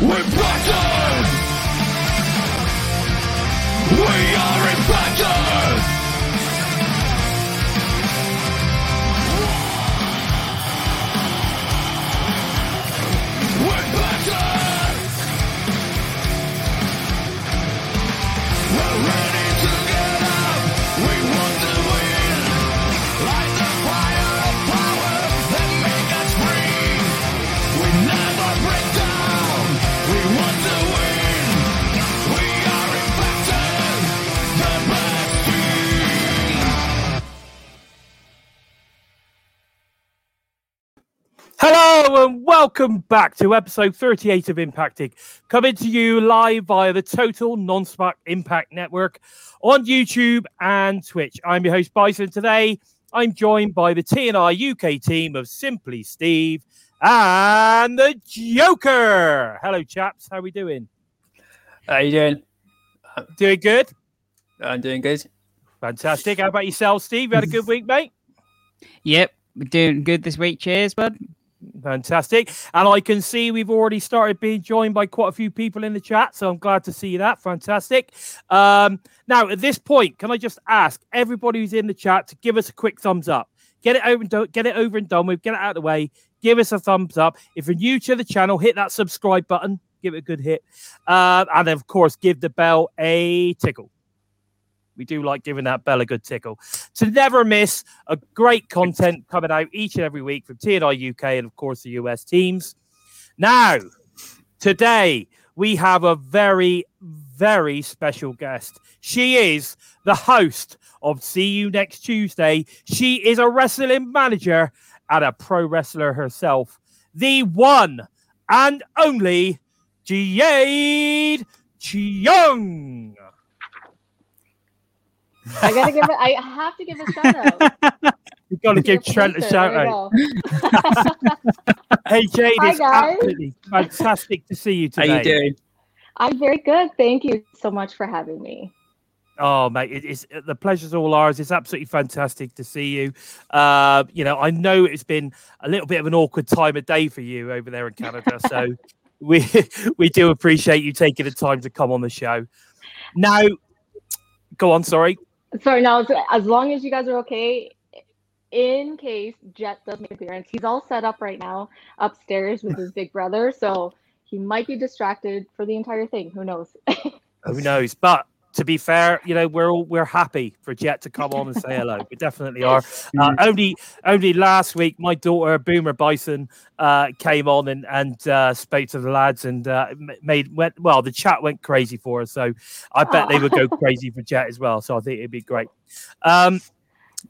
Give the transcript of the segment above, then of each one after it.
We're battered. Welcome back to episode 38 of Impacting, coming to you live via the Total Non-Stop Impact Network on YouTube and Twitch. I'm your host Bison. Today, I'm joined by the TNI UK team of Simply Steve and the Joker. Hello, chaps. How are we doing? How are you doing? Doing good. I'm doing good. Fantastic. How about yourself, Steve? You had a good week, mate. Yep, we're doing good this week. Cheers, bud. Fantastic. And I can see we've already started being joined by quite a few people in the chat. So I'm glad to see that. Fantastic. Um, now, at this point, can I just ask everybody who's in the chat to give us a quick thumbs up? Get it over and do- get it over and done with. Get it out of the way. Give us a thumbs up. If you're new to the channel, hit that subscribe button. Give it a good hit. Uh, and of course, give the bell a tickle. We do like giving that bell a good tickle. To never miss a great content coming out each and every week from TNI UK and, of course, the US teams. Now, today we have a very, very special guest. She is the host of See You Next Tuesday. She is a wrestling manager and a pro wrestler herself. The one and only Jade Chung. I gotta give it. I have to give a shout out. You've got to to give Trent a shout out. Hey Jade, Hi, it's guys. absolutely fantastic to see you today. How you doing? I'm very good. Thank you so much for having me. Oh mate, it, it's the pleasure's all ours. It's absolutely fantastic to see you. Uh, you know, I know it's been a little bit of an awkward time of day for you over there in Canada, so we we do appreciate you taking the time to come on the show. Now, go on. Sorry. Sorry, now as, as long as you guys are okay, in case Jet does make an appearance, he's all set up right now upstairs with his big brother, so he might be distracted for the entire thing. Who knows? Who knows? But to be fair, you know, we're all we're happy for Jet to come on and say hello. We definitely are. Uh, only only last week, my daughter Boomer Bison uh, came on and and uh, spoke to the lads and uh, made went well. The chat went crazy for us, so I bet they would go crazy for Jet as well. So I think it'd be great. Um,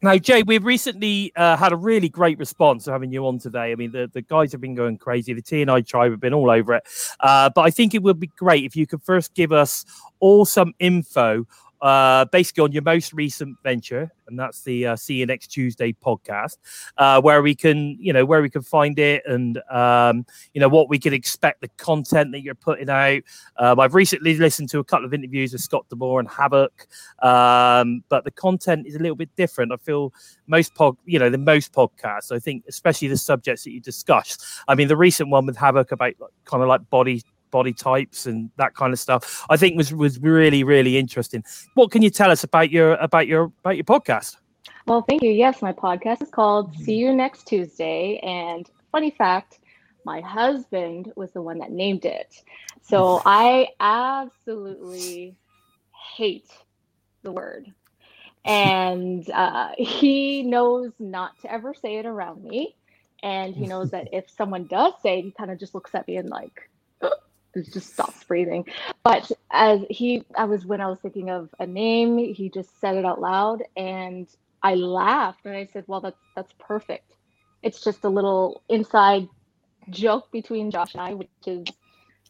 now, Jay, we've recently uh, had a really great response to having you on today. I mean, the, the guys have been going crazy. The TNI tribe have been all over it. Uh, but I think it would be great if you could first give us all some info, uh, basically on your most recent venture, and that's the uh, See You Next Tuesday podcast, uh, where we can, you know, where we can find it, and um, you know what we can expect, the content that you're putting out. Um, I've recently listened to a couple of interviews with Scott D'Amore and Havoc, um, but the content is a little bit different. I feel most pod, you know, the most podcasts. I think, especially the subjects that you discussed. I mean, the recent one with Havoc about like, kind of like body body types and that kind of stuff. I think was was really really interesting. What can you tell us about your about your about your podcast? Well, thank you. Yes, my podcast is called See You Next Tuesday. And funny fact, my husband was the one that named it. So I absolutely hate the word. And uh, he knows not to ever say it around me. And he knows that if someone does say it, he kind of just looks at me and like, just stops breathing. But as he, I was when I was thinking of a name, he just said it out loud, and I laughed and I said, "Well, that's that's perfect. It's just a little inside joke between Josh and I, which is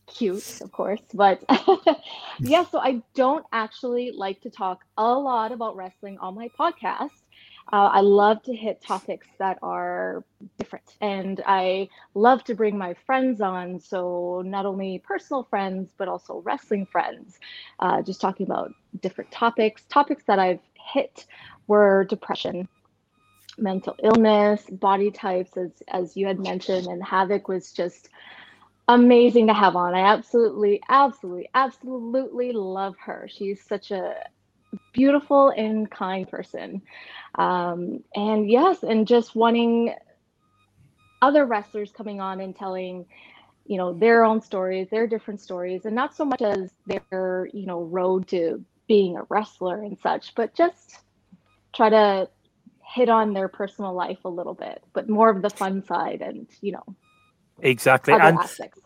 cute, of course. But yeah, so I don't actually like to talk a lot about wrestling on my podcast. Uh, I love to hit topics that are different, and I love to bring my friends on. So not only personal friends, but also wrestling friends. Uh, just talking about different topics. Topics that I've hit were depression, mental illness, body types, as as you had mentioned, and Havoc was just amazing to have on. I absolutely, absolutely, absolutely love her. She's such a beautiful and kind person. Um, and yes, and just wanting other wrestlers coming on and telling, you know, their own stories, their different stories, and not so much as their, you know, road to being a wrestler and such, but just try to hit on their personal life a little bit, but more of the fun side and, you know, Exactly. And aspects.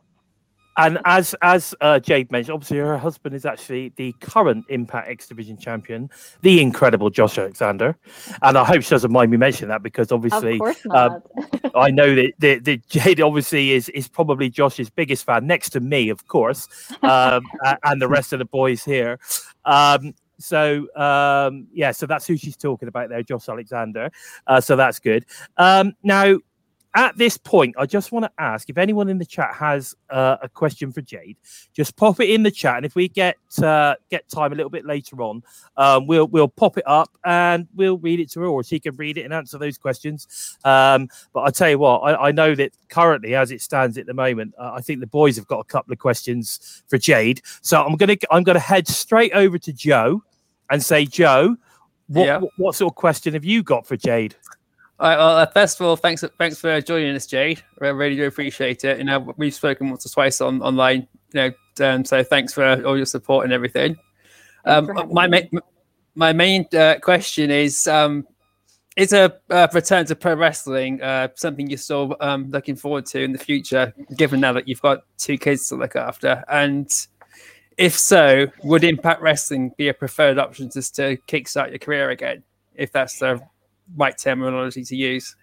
And as as uh, Jade mentioned, obviously her husband is actually the current Impact X Division champion, the incredible Josh Alexander. And I hope she doesn't mind me mentioning that because obviously um. I know that, that, that Jade obviously is is probably Josh's biggest fan, next to me, of course, um, and the rest of the boys here. Um, so um, yeah, so that's who she's talking about there, Josh Alexander. Uh, so that's good. Um, now, at this point, I just want to ask if anyone in the chat has uh, a question for Jade, just pop it in the chat, and if we get uh, get time a little bit later on, um, we'll we'll pop it up and we'll read it to her, or she can read it and answer those questions. Um, but I tell you what, I, I know that currently, as it stands at the moment, uh, I think the boys have got a couple of questions for Jade. So I'm gonna I'm gonna head straight over to Joe and say, Joe, what Yeah. what, what sort of question have you got for Jade? All right, well, uh, first of all, thanks thanks for joining us, Jade. I really do appreciate it. You know, we've spoken once or twice on online. You know, um, so thanks for all your support and everything. Um, my ma- my main uh, question is: um, Is a uh, return to pro wrestling uh, something you're still um, looking forward to in the future? Given now that you've got two kids to look after, and if so, would Impact Wrestling be a preferred option just to kickstart your career again? If that's the right terminology to use.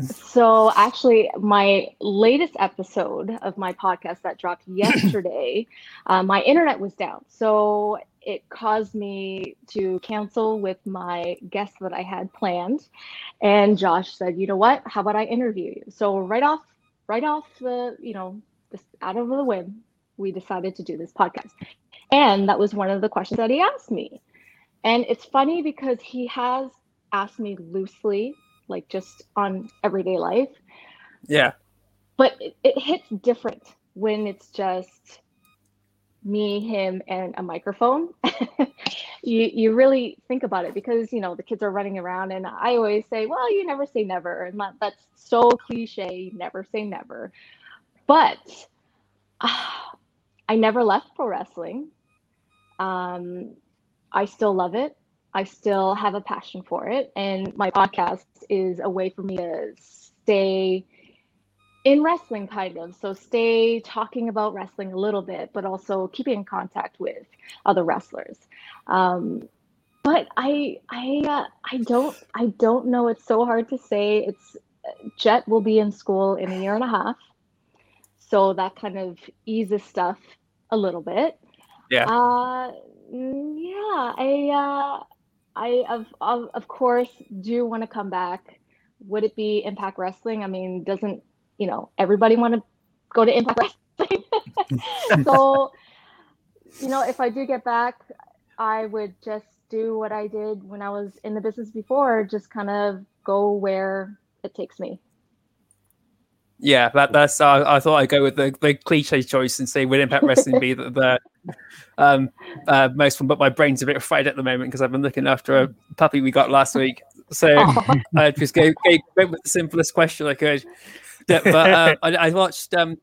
So actually, my latest episode of my podcast that dropped yesterday, uh, my internet was down, so it caused me to cancel with my guest that I had planned. And Josh said, "You know what? How about I interview you?" So right off, right off the, you know, just out of the whim, we decided to do this podcast, and that was one of the questions that he asked me. And it's funny because he has asked me loosely like just on everyday life. Yeah. but it, it hits different when it's just me him and a microphone. You you really think about it because you know the kids are running around and i always say well you never say never and that, that's so cliche never say never. But ah, i never left pro wrestling. Um, i still love it I still have a passion for it. And my podcast is a way for me to stay in wrestling, kind of. So stay talking about wrestling a little bit, but also keeping in contact with other wrestlers. Um, but I, I, uh, I don't, I don't know. It's so hard to say. It's Jet will be in school in a year and a half, so that kind of eases stuff a little bit. Yeah. Uh, mm, yeah. I, uh, I of, of of course do want to come back. Would it be Impact Wrestling? I mean, doesn't you know everybody want to go to Impact Wrestling? so, you know, if I do get back, I would just do what I did when I was in the business before, just kind of go where it takes me. Yeah, that, that's. Uh, I thought I'd go with the, the cliche choice and say would Impact Wrestling be the, the um, uh, most fun? But my brain's a bit fried at the moment because I've been looking after a puppy we got last week. So I just gave went with the simplest question I could. Yeah, but uh, I, I watched um,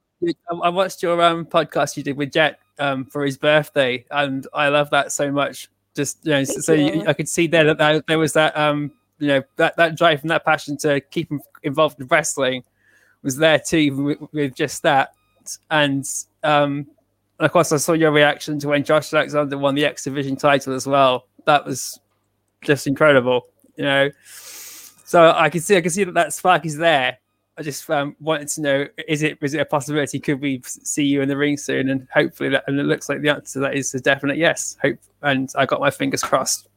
I watched your um podcast you did with Jet um for his birthday, and I love that so much. Just you know, so, so you. I could see there that, that there was that um you know that that drive and that passion to keep him involved in wrestling was there too with, with just that. And um, of course, I saw your reaction to when Josh Alexander won the X Division title as well. That was just incredible, you know. So I can see, I can see that that spark is there. I just um, wanted to know: is it is it a possibility? Could we see you in the ring soon? And hopefully, that, and it looks like the answer to that is a definite yes. Hope, and I got my fingers crossed.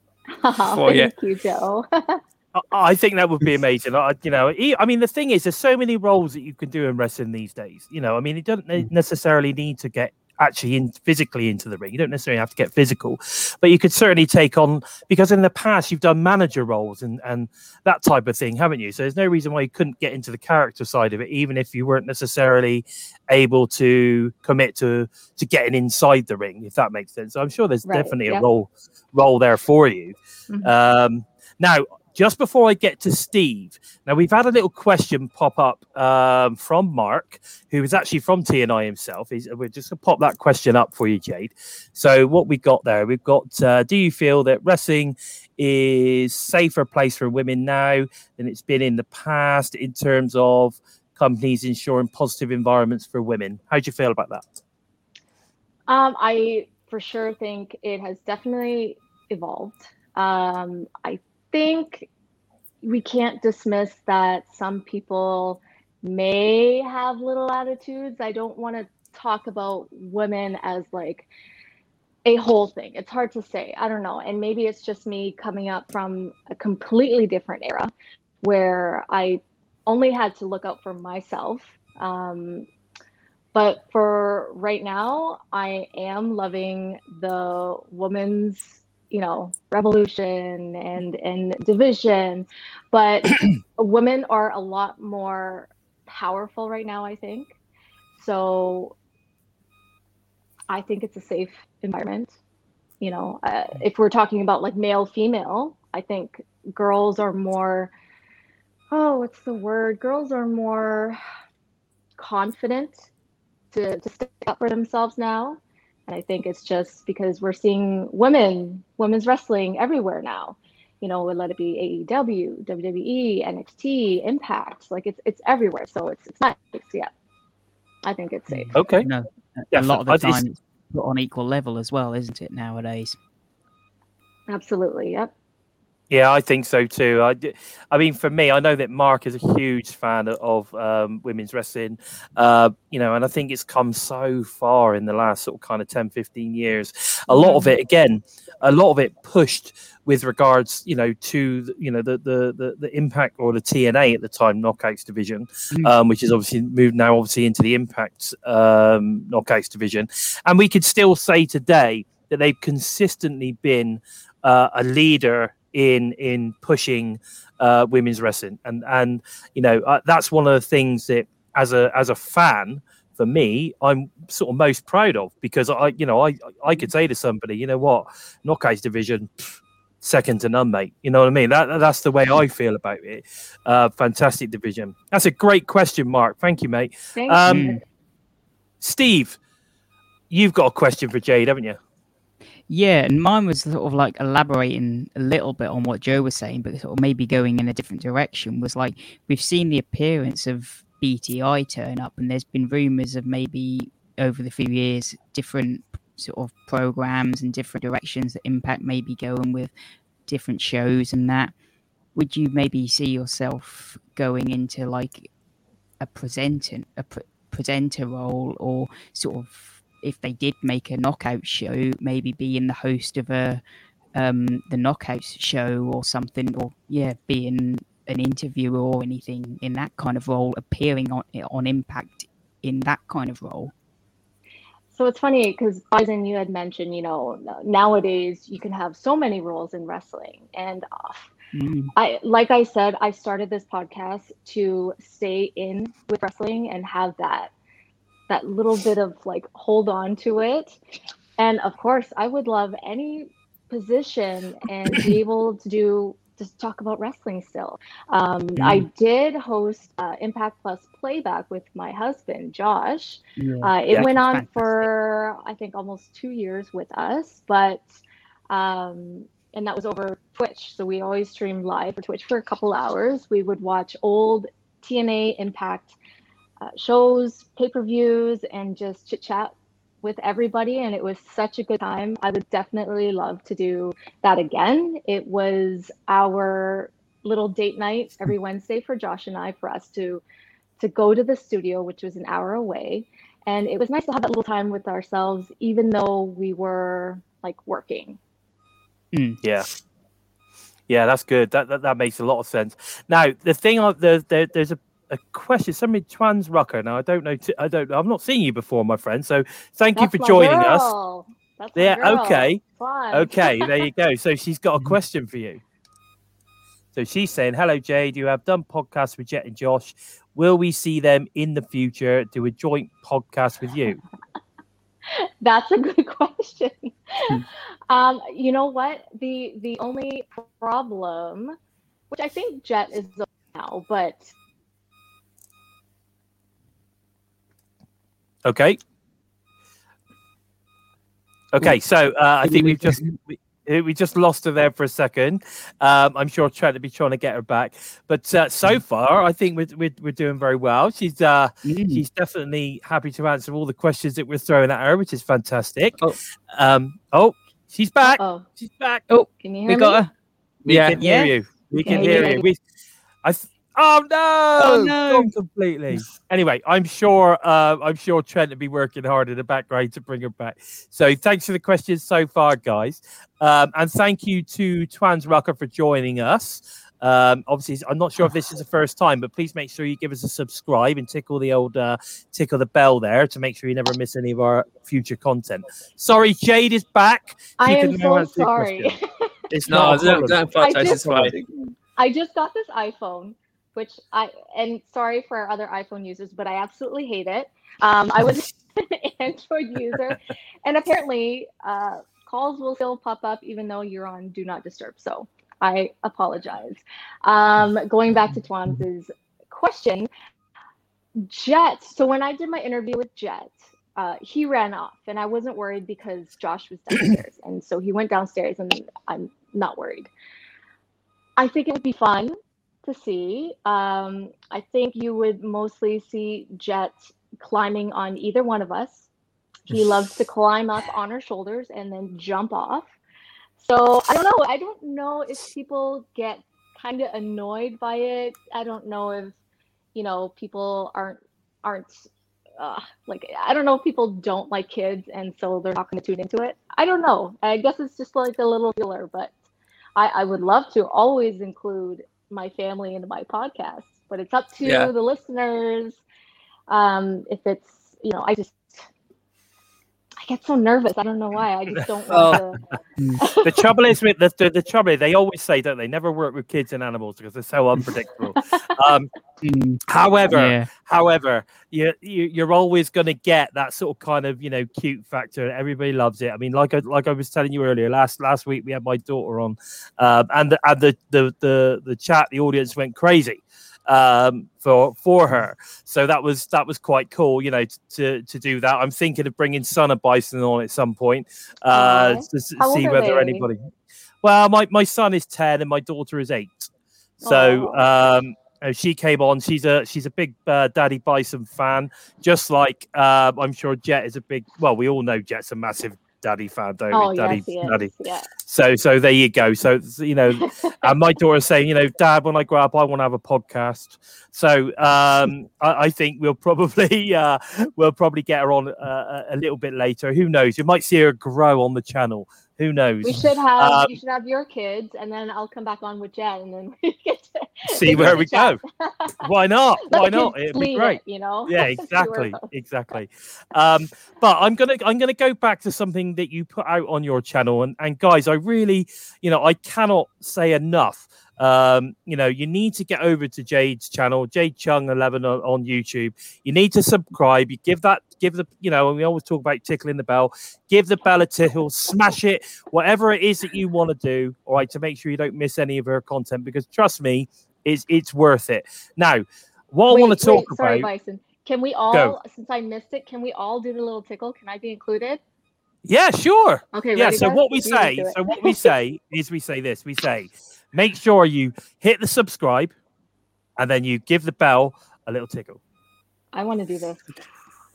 For you. Thank you, Joe. I- I think that would be amazing. I, you know, I mean, the thing is, there's so many roles that you can do in wrestling these days. You know, I mean, it doesn't necessarily need to get actually in physically into the ring. You don't necessarily have to get physical, but you could certainly take on because in the past you've done manager roles and and that type of thing, haven't you? So there's no reason why you couldn't get into the character side of it, even if you weren't necessarily able to commit to to getting inside the ring, if that makes sense. So I'm sure there's Right, definitely yeah. a role role there for you. Mhm. Um, now, just before I get to Steve, now we've had a little question pop up um, from Mark, who is actually from TNI himself. He's, we're just going to pop that question up for you, Jade. So, what we got there, we've got uh, Do you feel that wrestling is safer place for women now than it's been in the past in terms of companies ensuring positive environments for women? How do you feel about that? Um, I for sure think it has definitely evolved. Um, I think we can't dismiss that some people may have little attitudes. I don't want to talk about women as like a whole thing. It's hard to say. I don't know. And maybe it's just me coming up from a completely different era where I only had to look out for myself. Um, but for right now, I am loving the woman's, you know, revolution and and division. But women are a lot more powerful right now, I think. So I think it's a safe environment. You know, uh, if we're talking about like male female, I think girls are more. Oh, what's the word? Girls are more confident to, to stick up for themselves now. And I think it's just because we're seeing women, women's wrestling everywhere now. You know, let it be AEW, WWE, NXT, Impact. Like it's it's everywhere. So it's it's nice. Yeah. I think it's safe. Okay. You know, a- Yeah, a lot of the time it's put on equal level as well, isn't it nowadays? Absolutely. Yep. Yeah, I think so too. I, I mean, for me, I know that Mark is a huge fan of um, women's wrestling, uh, you know, and I think it's come so far in the last sort of kind of 10, 15 years. A lot of it, again, a lot of it pushed with regards, you know, to, you know, the, the, the, the impact or the TNA at the time, Knockouts division, Mm. um, which is obviously moved now obviously into the Impact um, Knockouts division. And we could still say today that they've consistently been uh, a leader in in pushing uh, women's wrestling, and and you know uh, that's one of the things that as a as a fan for me I'm sort of most proud of because I you know I I could say to somebody you know what knockouts division. pff, Second to none, mate. You know what I mean? That that's the way I feel about it. Uh, fantastic division. That's a great question, Mark. Thank you, mate. Thank Um, you. Steve, you've got a question for Jade, haven't you? Yeah, and mine was sort of like elaborating a little bit on what Joe was saying, but sort of maybe going in a different direction. Was like we've seen the appearance of BTI turn up, and there's been rumors of maybe over the few years different sort of programs and different directions that Impact may be going with different shows and that. Would you maybe see yourself going into like a presenter, a pre- presenter role, or sort of if they did make a knockout show, maybe being the host of a um the knockouts show or something, or yeah, being an interviewer or anything in that kind of role, appearing on on Impact in that kind of role. So it's funny because Bison, you had mentioned, you know, nowadays you can have so many roles in wrestling, and uh, Mm. I, like I said, I started this podcast to stay in with wrestling and have that, that little bit of like hold on to it, and of course, I would love any position and be able to do just talk about wrestling still. Um, I did host uh, Impact Plus playback with my husband Josh. Yeah. Uh, it Yeah, went on fantastic. for I think almost two years with us, but um, and that was over Twitch. So we always streamed live for Twitch for a couple hours. We would watch old TNA Impact uh, shows, pay per views, and just chit chat with everybody. And it was such a good time. I would definitely love to do that again. It was our little date night every hmm. Wednesday for Josh and I for us to to go to the studio, which was an hour away. And it was nice to have that little time with ourselves, even though we were like working. Hmm. Yeah. Yeah, that's good. That, that that makes a lot of sense. Now, the thing, of the, the, there's a a question. Somebody Twans Rucker. Now I don't know. T- I don't. I've not seen you before, my friend. So thank That's you for joining us. girl. That's my Yeah. girl. Okay. Fun. Okay. There you go. So she's got a question for you. So she's saying, "Hello, Jade. You have done podcasts with Jet and Josh. Will we see them in the future? Do a joint podcast with you?" That's a good question. Um, you know what? The the only problem, which I think Jet is now, but Okay. Okay, so uh, I think we've just we, we just lost her there for a second. Um, I'm sure trying to be trying to get her back, but uh, so far I think we're, we're we're doing very well. She's uh, Mm. she's definitely happy to answer all the questions that we're throwing at her, which is fantastic. Oh. Um, oh, she's back. oh, She's back. Oh, can you hear We me? got her. We Yeah. can Yeah. hear you. We can Yeah, hear yeah. you. We, I. Th- oh no! Oh, no. Gone completely. Anyway, I'm sure. Uh, I'm sure Trent will be working hard in the background to bring her back. So thanks for the questions so far, guys, um, and thank you to Twans Rucker for joining us. Um, obviously, I'm not sure if this is the first time, but please make sure you give us a subscribe and tickle the old uh, tickle the bell there to make sure you never miss any of our future content. Sorry, Jade is back. I She am so sorry. question. It's No, not. a don't, don't apologize. just- It's. I just got this iPhone, which I and sorry for our other iPhone users, but I absolutely hate it. Um, I was an Android user, and apparently uh, calls will still pop up even though you're on Do Not Disturb. So I apologize. Um, going back to Twan's question, Jet. So when I did my interview with Jet, uh, he ran off, and I wasn't worried because Josh was downstairs, and so he went downstairs, and I'm not worried. I think it would be fun to see. Um, I think you would mostly see Jet climbing on either one of us. He loves to climb up on our shoulders and then jump off. So I don't know. I don't know if people get kind of annoyed by it. I don't know if you know people aren't aren't uh, like I don't know if people don't like kids and so they're not going to tune into it. I don't know. I guess it's just like a little feeler, but I, I would love to always include my family into my podcast, but it's up to Yeah. the listeners. Um, if it's you know, I just get so nervous. I don't know why. I just don't want to. the trouble is with the, the the trouble they always say don't they never work with kids and animals because they're so unpredictable um however Yeah. however you, you you're always going to get that sort of kind of you know cute factor and everybody loves it i mean like i like i was telling you earlier last last week we had my daughter on um and the and the the the, the chat the audience went crazy um for for her. So that was that was quite cool you know t- to to do that. I'm thinking of bringing son of bison on at some point uh Aw. to How see whether they? anybody well my my son is 10 and my daughter is 8 so um uh, she came on. She's a she's a big uh, daddy bison fan just like um i'm sure jet is a big well we all know jet's a massive daddy fan don't Oh daddy yes, daddy Yeah. so so there you go so you know and my daughter's saying, you know, Dad, when I grow up, I want to have a podcast. So um, I, I think we'll probably uh, we'll probably get her on uh, a little bit later. Who knows? You might see her grow on the channel. Who knows? We should have Um, you should have your kids, and then I'll come back on with Jen, and then we get to See where we chat. go. Why not? Why not? It'd be great. it, you know. yeah See where it exactly exactly um but i'm gonna i'm gonna go back to something that you put out on your channel and and guys i really you know i cannot say enough um you know you need to get over to jade's channel jade chung 11 on, on youtube you need to subscribe you give that give the you know and we always talk about tickling the bell give the bell a tickle smash it whatever it is that you want to do all right to make sure you don't miss any of her content because trust me it's it's worth it now what i want to talk wait, sorry, about Bison. Can we all, since I missed it, can we all do the little tickle? Can I be included? Yeah sure Okay. yeah so guys? what we Let's say so what we say is we say this we say make sure you hit the subscribe and then you give the bell a little tickle I want to do this.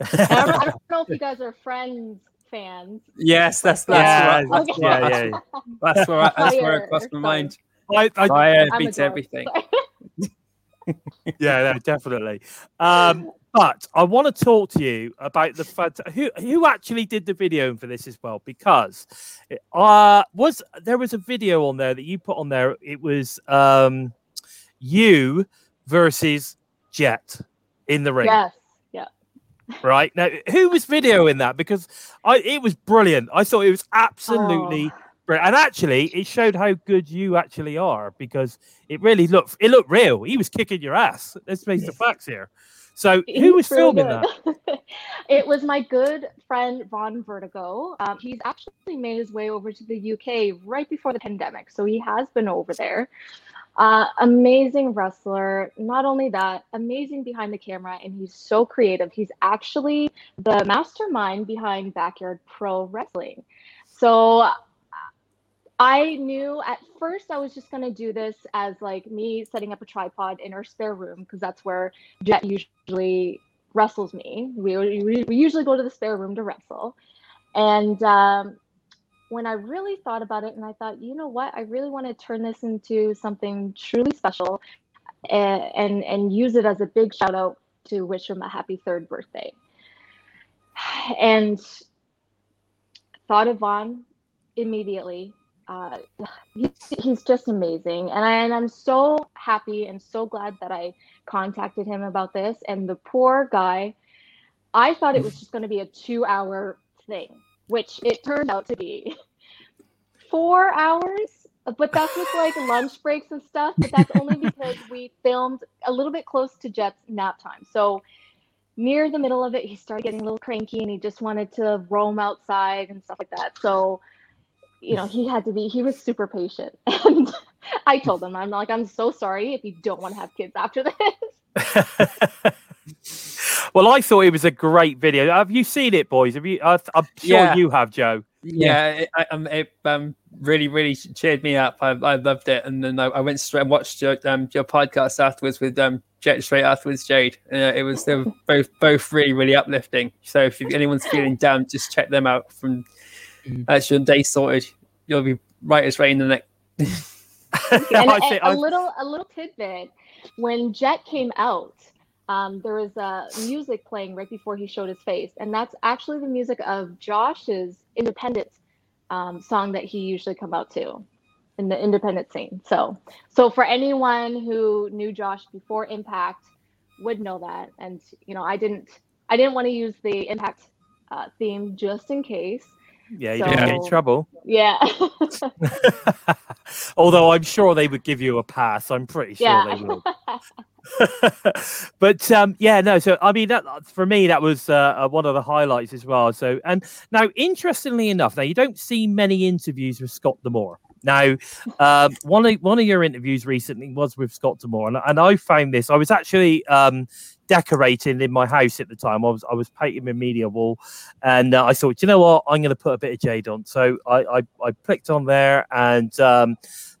I don't, know, I don't know if you guys are friends fans. Yes, that's that's yeah, right. That's, Okay. yeah, yeah, yeah. that's where I, that's where it crossed my mind. I, I, Fire beats everything. yeah, no, definitely. Um, but I want to talk to you about the fact who who actually did the video for this as well, because it, uh was there was a video on there that you put on there. It was um you versus Jet in the ring. Yes. Yeah. Right now, who was videoing that? Because I it was brilliant. I thought it was absolutely Oh. brilliant. And actually, it showed how good you actually are because it really looked it looked real. He was kicking your ass. Let's face the facts here. So who was really filming that? it was my good friend Vaughn Vertigo. Um, he's actually made his way over to the UK right before the pandemic, so he has been over there. Uh, amazing wrestler. Not only that, amazing behind the camera, and he's so creative. He's actually the mastermind behind Backyard Pro Wrestling. So I knew at first I was just going to do this as like me setting up a tripod in our spare room because that's where Jet usually wrestles me. We, we, we usually go to the spare room to wrestle. And um, when I really thought about it, and I thought, you know what, I really want to turn this into something truly special and, and, and use it as a big shout out to wish him a happy third birthday. And thought of Vaughn immediately. Uh, he's, he's just amazing. And, I, and I'm so happy and so glad that I contacted him about this. And the poor guy, I thought it was just going to be a two hour thing, which it turned out to be four hours. But that's with like lunch breaks and stuff. But that's only because we filmed a little bit close to Jet's nap time. So near the middle of it, he started getting a little cranky and he just wanted to roam outside and stuff like that. So, you know, he had to be, he was super patient. And I told him, I'm like, I'm so sorry if you don't want to have kids after this. well, I thought it was a great video. Have you seen it, boys? Have you? I, I'm sure Yeah. you have, Joe. Yeah, it, I, um, it um, really, really cheered me up. I, I loved it, and then I, I went straight and watched your um, your podcast afterwards with um, Jet straight afterwards, Jade. Uh, it was they were both both really, really uplifting. So if anyone's feeling down, just check them out. From Mm. that's your day sorted, you'll be right as rain in the next. and, I and think- a I- little a little tidbit when jet came out um, there was uh, music playing right before he showed his face and that's actually the music of josh's independent um, song that he usually come out to in the independent scene so so for anyone who knew josh before impact would know that and you know i didn't i didn't want to use the impact uh, theme just in case Yeah, you didn't get in trouble. yeah Although I'm sure they would give you a pass. I'm pretty sure yeah they would. but um, yeah, no. So I mean, that for me, that was uh, uh, one of the highlights as well. So and now, interestingly enough, now you don't see many interviews with Scott D'Amore. Now, um, one of one of your interviews recently was with Scott D'Amore, and, and I found this. I was actually um, decorating in my house at the time. I was I was painting my media wall, and uh, I thought, you know what, I'm going to put a bit of Jade on. So I I, I clicked on there, and um,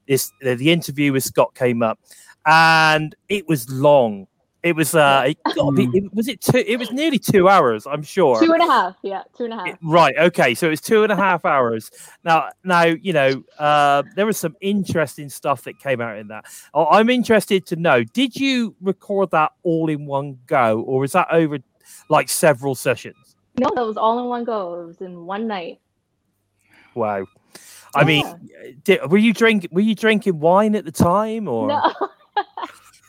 this the, the interview with Scott came up, and it was long. It was uh, it got to be, it, was it two? It was nearly two hours, I'm sure. two and a half yeah two and a half It- Right. Okay. So it was two and a half hours. Now, now you know uh, there was some interesting stuff that came out in that. I- I'm interested to know: Did you record that all in one go, or was that over like several sessions? No, that was all in one go. It was in one night. Wow. I mean, did, were you drink? Were you drinking wine at the time, or No,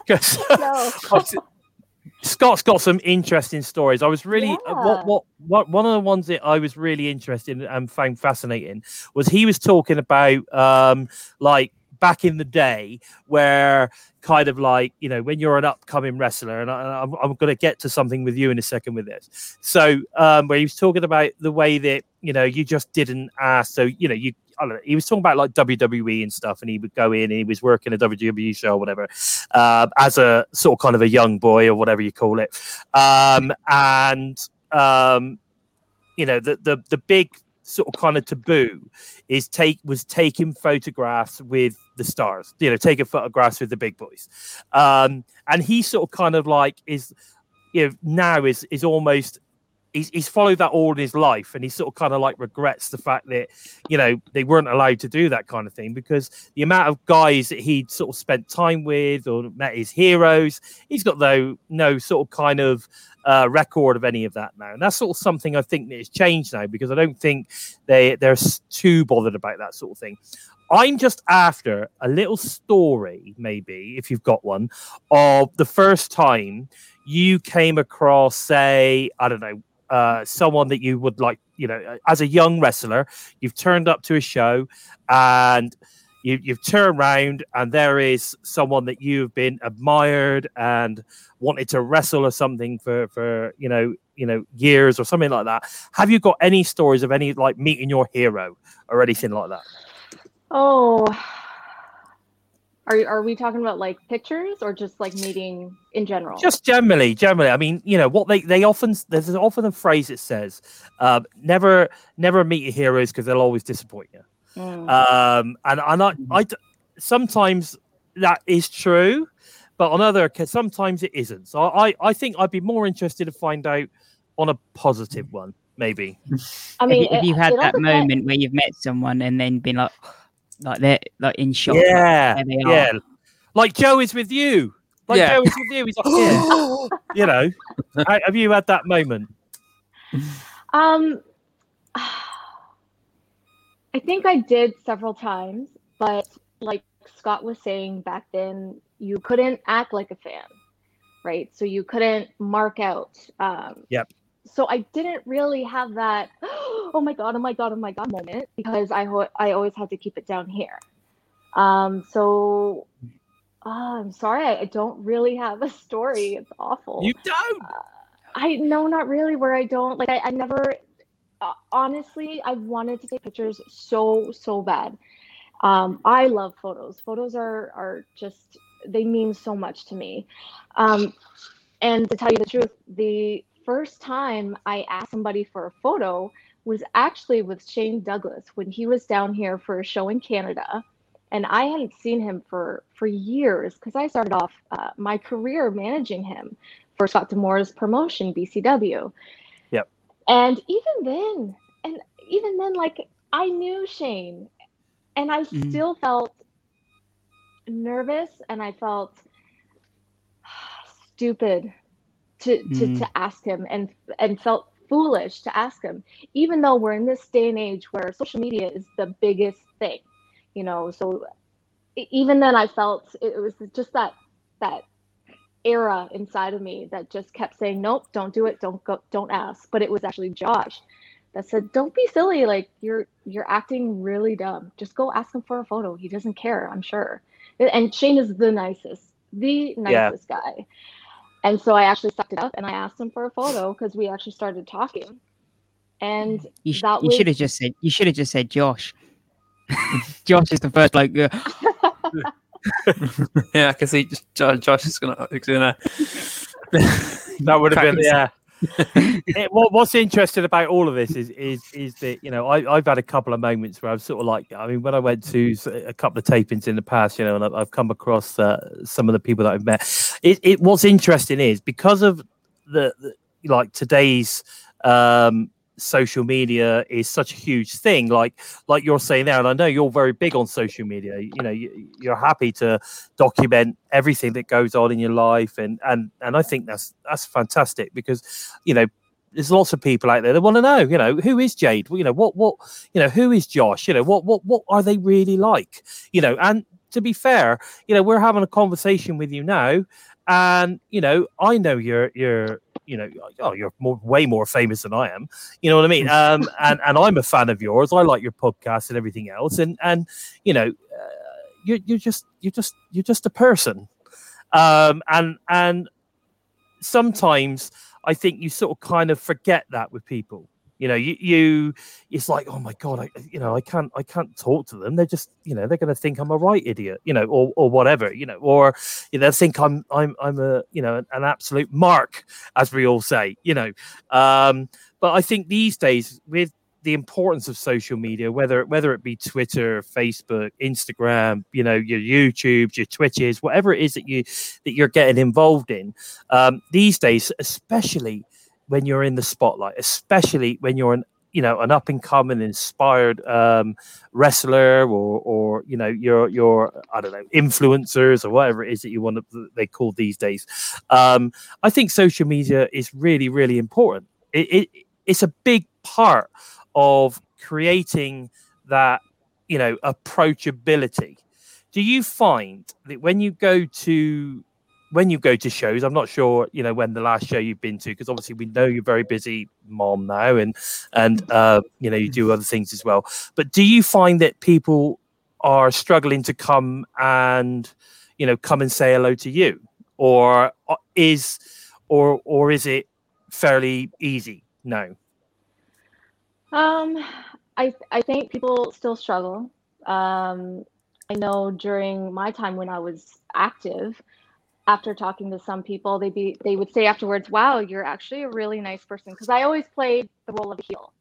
'Cause- no. Scott's got some interesting stories. I was really uh, Yeah. what, what what one of the ones that I was really interested in and found fascinating was he was talking about um like back in the day where kind of like you know when you're an upcoming wrestler and I, I'm, I'm going to get to something with you in a second with this so um where he was talking about the way that you know you just didn't ask so you know you I don't know, he was talking about like WWE and stuff, and he would go in and he was working a WWE show or whatever, uh, as a sort of kind of a young boy or whatever you call it. Um, and um, you know, the the the big sort of kind of taboo is take was taking photographs with the stars, you know, taking photographs with the big boys. Um, and he sort of kind of like is you know now is is almost he's, he's followed that all in his life and he sort of kind of like regrets the fact that you know they weren't allowed to do that kind of thing because the amount of guys that he'd sort of spent time with or met his heroes he's got no no sort of kind of uh, record of any of that now. And that's sort of something i think that has changed now because i don't think they they're too bothered about that sort of thing. I'm just after a little story, maybe if you've got one, of the first time you came across, say, I don't know, uh, someone that you would like, you know, as a young wrestler, you've turned up to a show and you, you've turned around and there is someone that you've been admired and wanted to wrestle or something for, for you know, you know, years or something like that. Have you got any stories of any like meeting your hero or anything like that? Oh, are are we talking about like pictures or just like meeting in general? Just generally, generally. I mean, you know, what they they often there's often a phrase that says, um, "Never, never meet your heroes because they'll always disappoint you." Mm. Um, and and I sometimes that is true, but on other occasions, sometimes it isn't. So I I think I'd be more interested to find out on a positive one, maybe. I mean, if, you- if it- you've had that moment where you've met someone and then been like, like they're like in shock. like, yeah, there they are. yeah. Like Joe is with you. Like Yeah. Joe is with you. He's like, yeah. you know, Ha- have you had that moment? Um, I think I did several times, but like Scott was saying back then, you couldn't act like a fan, right? So you couldn't mark out. Um, Yep. So I didn't really have that, oh my god, oh my god, oh my god moment because I ho- I always had to keep it down here. Um, so uh, I'm sorry, I, I don't really have a story. It's awful. You don't. I no, not really. Where I don't like, I, I never. Uh, honestly, I wanted to take pictures so so bad. Um, I love photos. Photos are are just they mean so much to me. Um, and to tell you the truth, the first time I asked somebody for a photo was actually with Shane Douglas when he was down here for a show in Canada. And I hadn't seen him for for years because I started off uh, my career managing him for Scott D'Amore's promotion, BCW. Yep. And even then, and even then, like I knew Shane, and I Mhm. still felt nervous, and I felt stupid to to, Mhm. to ask him, and and felt foolish to ask him, even though we're in this day and age where social media is the biggest thing, you know. So even then, I felt it was just that that era inside of me that just kept saying nope don't do it don't go don't ask but it was actually josh that said don't be silly like you're you're acting really dumb just go ask him for a photo he doesn't care i'm sure and shane is the nicest the Yeah. nicest guy and so i actually sucked it up and i asked him for a photo because we actually started talking and You, sh- that you should have just said you should have just said Josh. Josh is the first like uh, yeah, I can see just Josh is gonna gonna. That would have been yeah. It- what, what's interesting about all of this is is is that you know I, I've had a couple of moments where I've sort of like I mean when I went to a couple of tapings in the past you know and I've, I've come across uh, some of the people that I've met. It, it what's interesting is because of the, the like today's um social media is such a huge thing like like you're saying there and i know you're very big on social media you know you, you're happy to document everything that goes on in your life and and and i think that's that's fantastic because you know there's lots of people out there that want to know you know who is jade? You know what what you know who is josh? You know what what what are they really like? You know and to be fair you know we're having a conversation with you now and you know i know you're you're you know oh you're more way more famous than i am. You know what i mean? Um and and i'm a fan of yours. I like your podcast and everything else. And and you know uh, you're, you're just you're just you're just a person. Um and and sometimes i think you sort of kind of forget that with people you know you you it's like oh my god i you know i can't i can't talk to them. They're just you know they're going to think i'm a right idiot you know or or whatever you know or you know think i'm i'm i'm a you know an, absolute mark as we all say you know. Um but i think these days with the importance of social media whether whether it be twitter facebook instagram you know your youtubes your twitches whatever it is that you that you're getting involved in um these days especially when you're in the spotlight especially when you're an you know an up and coming inspired um wrestler or or you know your your i don't know influencers or whatever it is that you want to they call these days um i think social media is really really important it, it it's a big part of creating that you know approachability. Do you find that when you go to when you go to shows, I'm not sure, you know, when the last show you've been to, because obviously we know you're very busy mom now, and and uh, you know you do other things as well. But do you find that people are struggling to come and you know come and say hello to you, or uh, is or or is it fairly easy? No. Um, I I think people still struggle. Um, I know during my time when I was active, after talking to some people, they be they would say afterwards, "Wow, you're actually a really nice person." Because I always played the role of heel,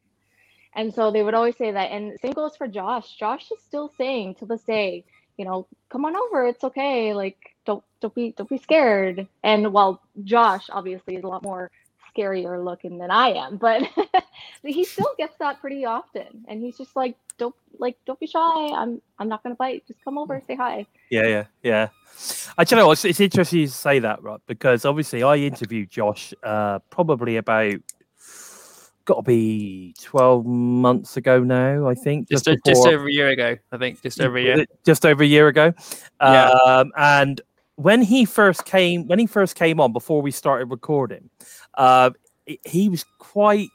and so they would always say that. And same goes for Josh. Josh is still saying to this day, you know, come on over, it's okay. Like don't don't be don't be scared. And while Josh obviously is a lot more scarier looking than I am, but he still gets that pretty often. And he's just like, don't like don't be shy. I'm I'm not gonna bite. Just come over, say hi. Yeah, yeah, yeah. I do you know what, it's, it's interesting you say that, right? Because obviously I interviewed Josh uh, probably about got to be twelve months ago now. I think Just, just before- over a year ago, I think. Just over a year. just over a year ago. Yeah. Um, and when he first came, when he first came on before we started recording, uh, he- he was quite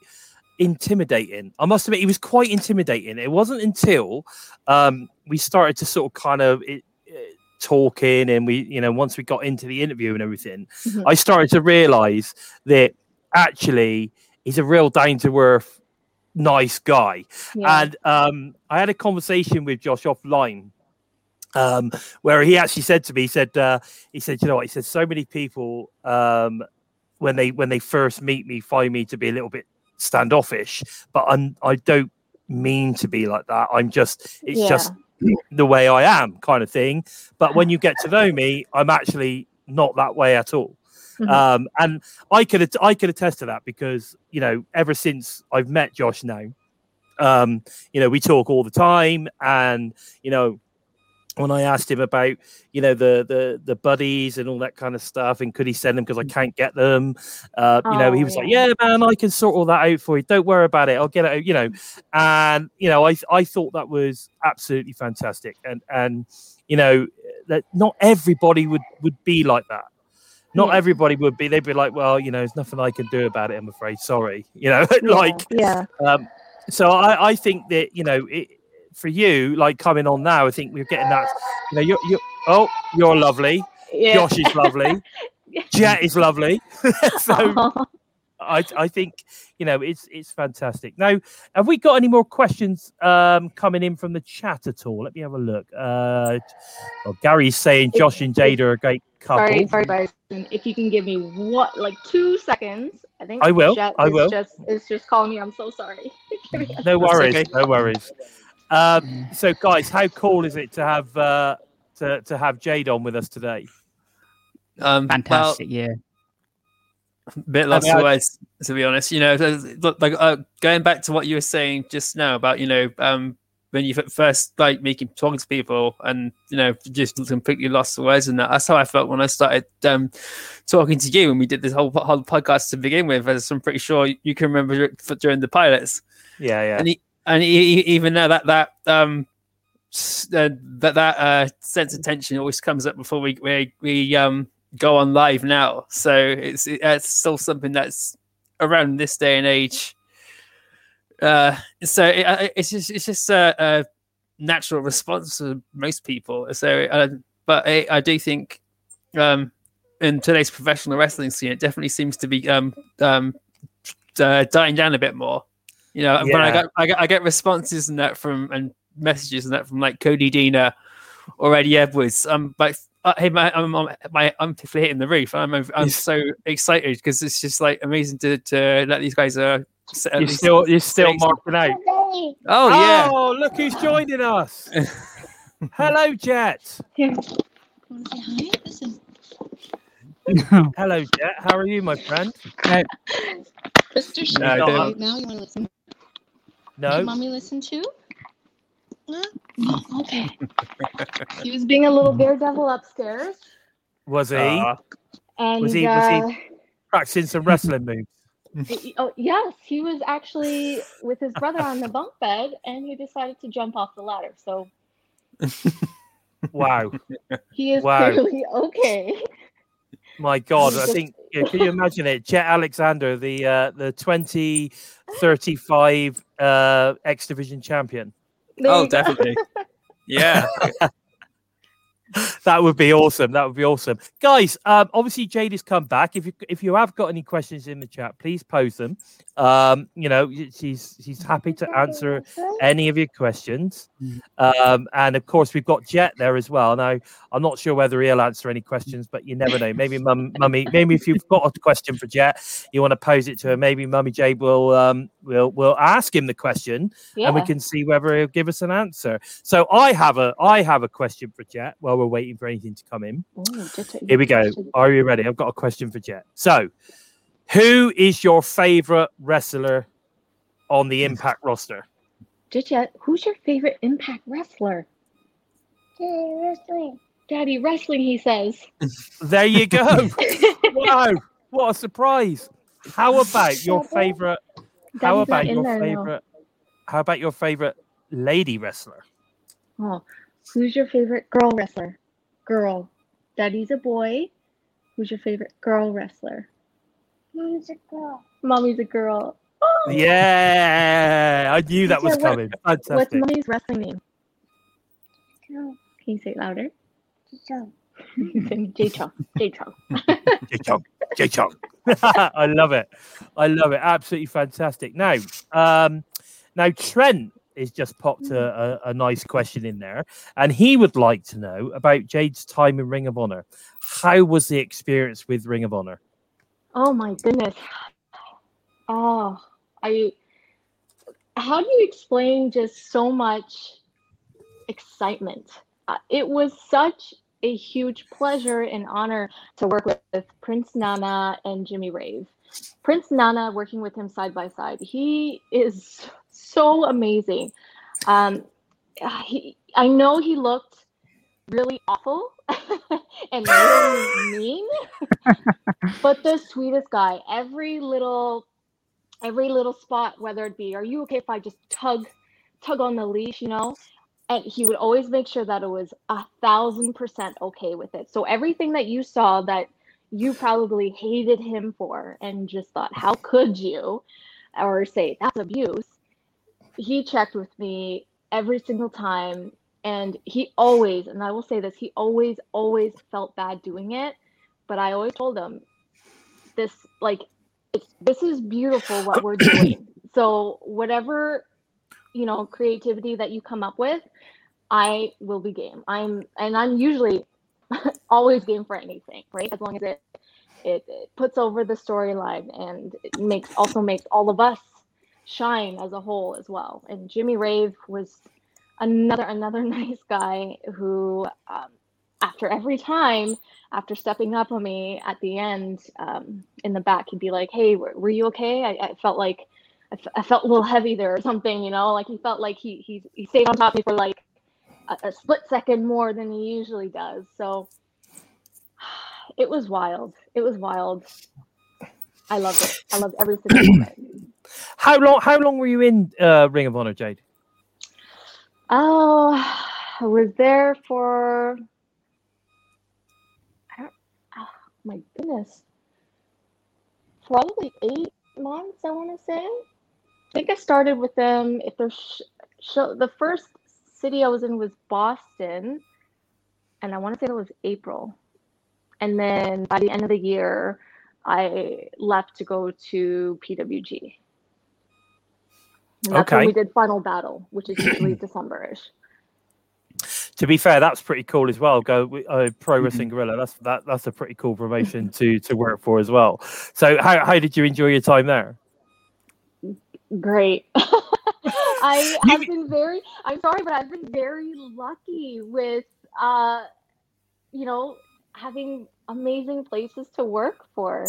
intimidating. I must admit, he was quite intimidating. It wasn't until um, we started to sort of kind of it, it- talking, and we, you know, once we got into the interview and everything, Mhm. I started to realize that actually he's a real down to earth, nice guy. Yeah. And um, I had a conversation with Josh offline um, where he actually said to me, he said, uh, he said, you know what? He said, so many people um, when they when they first meet me find me to be a little bit standoffish, but I'm, I don't mean to be like that. I'm just it's Yeah. just the way I am, kind of thing. But when you get to know me, I'm actually not that way at all. Mhm. Um, and I could I could attest to that because you know ever since I've met Josh now, um, you know we talk all the time, and you know when I asked him about you know the the the buddies and all that kind of stuff, and could he send them because I can't get them, uh, you know he Oh, was like, yeah. yeah, man, I can sort all that out for you. Don't worry about it. I'll get it. out," You know, and you know I I thought that was absolutely fantastic, and and you know that not everybody would would be like that not Yeah. everybody would be. They'd be like, well, you know, there's nothing I can do about it. I'm afraid. Sorry. You know, like, yeah. um, so I, I think that, you know, it, for you, like coming on now, I think we're getting that, you know, you're, you're oh, you're lovely. yeah. Josh is lovely. Jet is lovely. so I, I think, you know, it's, it's fantastic. Now, have we got any more questions um, coming in from the chat at all? Let me have a look. Uh, well, Gary's saying Josh and Jada are a great couple. sorry, sorry. If you can give me what, like two seconds, I think I will, I will. Just is just calling me. I'm so sorry. Give me a- No worries. okay. No worries. Um, so, guys, how cool is it to have uh, to to have Jade on with us today? Um, well, Fantastic, yeah. bit lost mean, for I- words to be honest you know like uh, going back to what you were saying just now about you know um when you first like making talking to people and you know just completely lost for words and that that's how i felt when i started um talking to you when we did this whole, whole podcast to begin with as i'm pretty sure you can remember during the pilots Yeah, yeah, and he, and even now that that um uh, that that uh sense of tension always comes up before we we, we um go on live now. So it's it's still something that's around this day and age. Uh so it, uh, it's just it's just a, a natural response to most people. So uh, but I, I do think um in today's professional wrestling scene it definitely seems to be um um uh, dying down a bit more you know, when I Yeah. got I get I get responses and that from and messages and that from like Cody Deaner or Eddie Edwards. I'm like, uh, hey, my I'm, I'm my I'm hitting the roof. I'm I'm so excited because it's just like amazing to to let these guys uh. s- you're still you're still marking out. Oh yeah. Oh, look who's joining us. Hello, Jet. Here. Want to say hi? This is Hello, Jet. How are you, my friend? Mr. Show No, right now. You want to listen? No. Did Mommy listen too? No? Oh, okay. He was being a little daredevil upstairs, Was he Uh, and Was he- was he- uh, practicing some wrestling moves? Oh yes, he was actually with his brother on the bunk bed, and he decided to jump off the ladder. So Wow. he is Wow. clearly okay. My God, I think yeah, can you imagine it? Jet Alexander, the uh, the twenty thirty five uh, X Division champion. There oh, definitely. Yeah. That would be awesome. That would be awesome, guys. Um, obviously, Jade has come back. If you if you have got any questions in the chat, please post them. Um, you know, she's she's happy to answer any of your questions. Um, and of course, we've got Jet there as well. Now, I'm not sure whether he'll answer any questions, but you never know. Maybe mum, mummy, maybe if you've got a question for Jet, you want to pose it to her. Maybe mummy Jade will um will will ask him the question, Yeah. and we can see whether he'll give us an answer. So I have a I have a question for Jet while we're waiting for anything to come in. Ooh, Here we go. Are you ready? I've got a question for Jet. So, who is your favorite wrestler on the Impact roster? Jitja, who's your favorite Impact wrestler? wrestling. Daddy wrestling, he says. There you go. wow, what a surprise! How about your favorite? How Daddy's not about your there now. favorite? How about your favorite lady wrestler? Oh, who's your favorite girl wrestler? Girl. Daddy's a boy. Who's your favorite girl wrestler? Mom's a girl. Mommy's a girl. Oh, Yeah, I knew that was Teacher, what- coming. What's mommy's wrestling name? Girl. Can you say it louder? So, J Chong. J Chong. J Chong, J Chong. I love it. I love it. Absolutely fantastic. Now, um, now Trent has just popped a, a, a nice question in there, and he would like to know about Jade's time in Ring of Honor. How was the experience with Ring of Honor? Oh my goodness. Oh, I. How do you explain just so much excitement? Uh, it was such a huge pleasure and honor to work with, with Prince Nana and Jimmy Rave. Prince Nana, working with him side by side, he is so amazing. Um, he, I know he looked really awful and really mean, but the sweetest guy. Every little, every little spot, whether it be, are you okay if I just tug, tug on the leash, you know? And he would always make sure that it was a thousand percent okay with it. So everything that you saw that you probably hated him for and just thought, how could you? Or say that's abuse. He checked with me every single time. And he always, and I will say this, he always, always felt bad doing it. But I always told him, this, like, it's, this is beautiful what we're doing. So, whatever, you know, creativity that you come up with, I will be game. I'm, and I'm usually always game for anything, right? As long as it, it, it puts over the storyline and it makes also makes all of us shine as a whole as well. And Jimmy Rave was another another nice guy who, um, after every time, after stepping up on me at the end um, in the back, he'd be like, "Hey, were, were you okay? I, I felt like I, f- I felt a little heavy there or something, you know. Like he felt like he he he stayed on top of me for like a, a split second more than he usually does. So it was wild. It was wild. I loved it. I loved every single moment. How long? How long were you in uh, Ring of Honor, Jade? Oh, I was there for. Oh my goodness. Probably eight months, I want to say. I think I started with them. If there's sh- show, the first city I was in was Boston, and I want to say it was April. And then by the end of the year, I left to go to PWG. And that's when we did Final Battle, which is usually December-ish. To be fair, that's pretty cool as well. Go with, uh, Pro Wrestling Gorilla. That's that. That's a pretty cool promotion to to work for as well. So, how how did you enjoy your time there? Great. I have been very I'm sorry, but I've been very lucky with uh you know having amazing places to work for.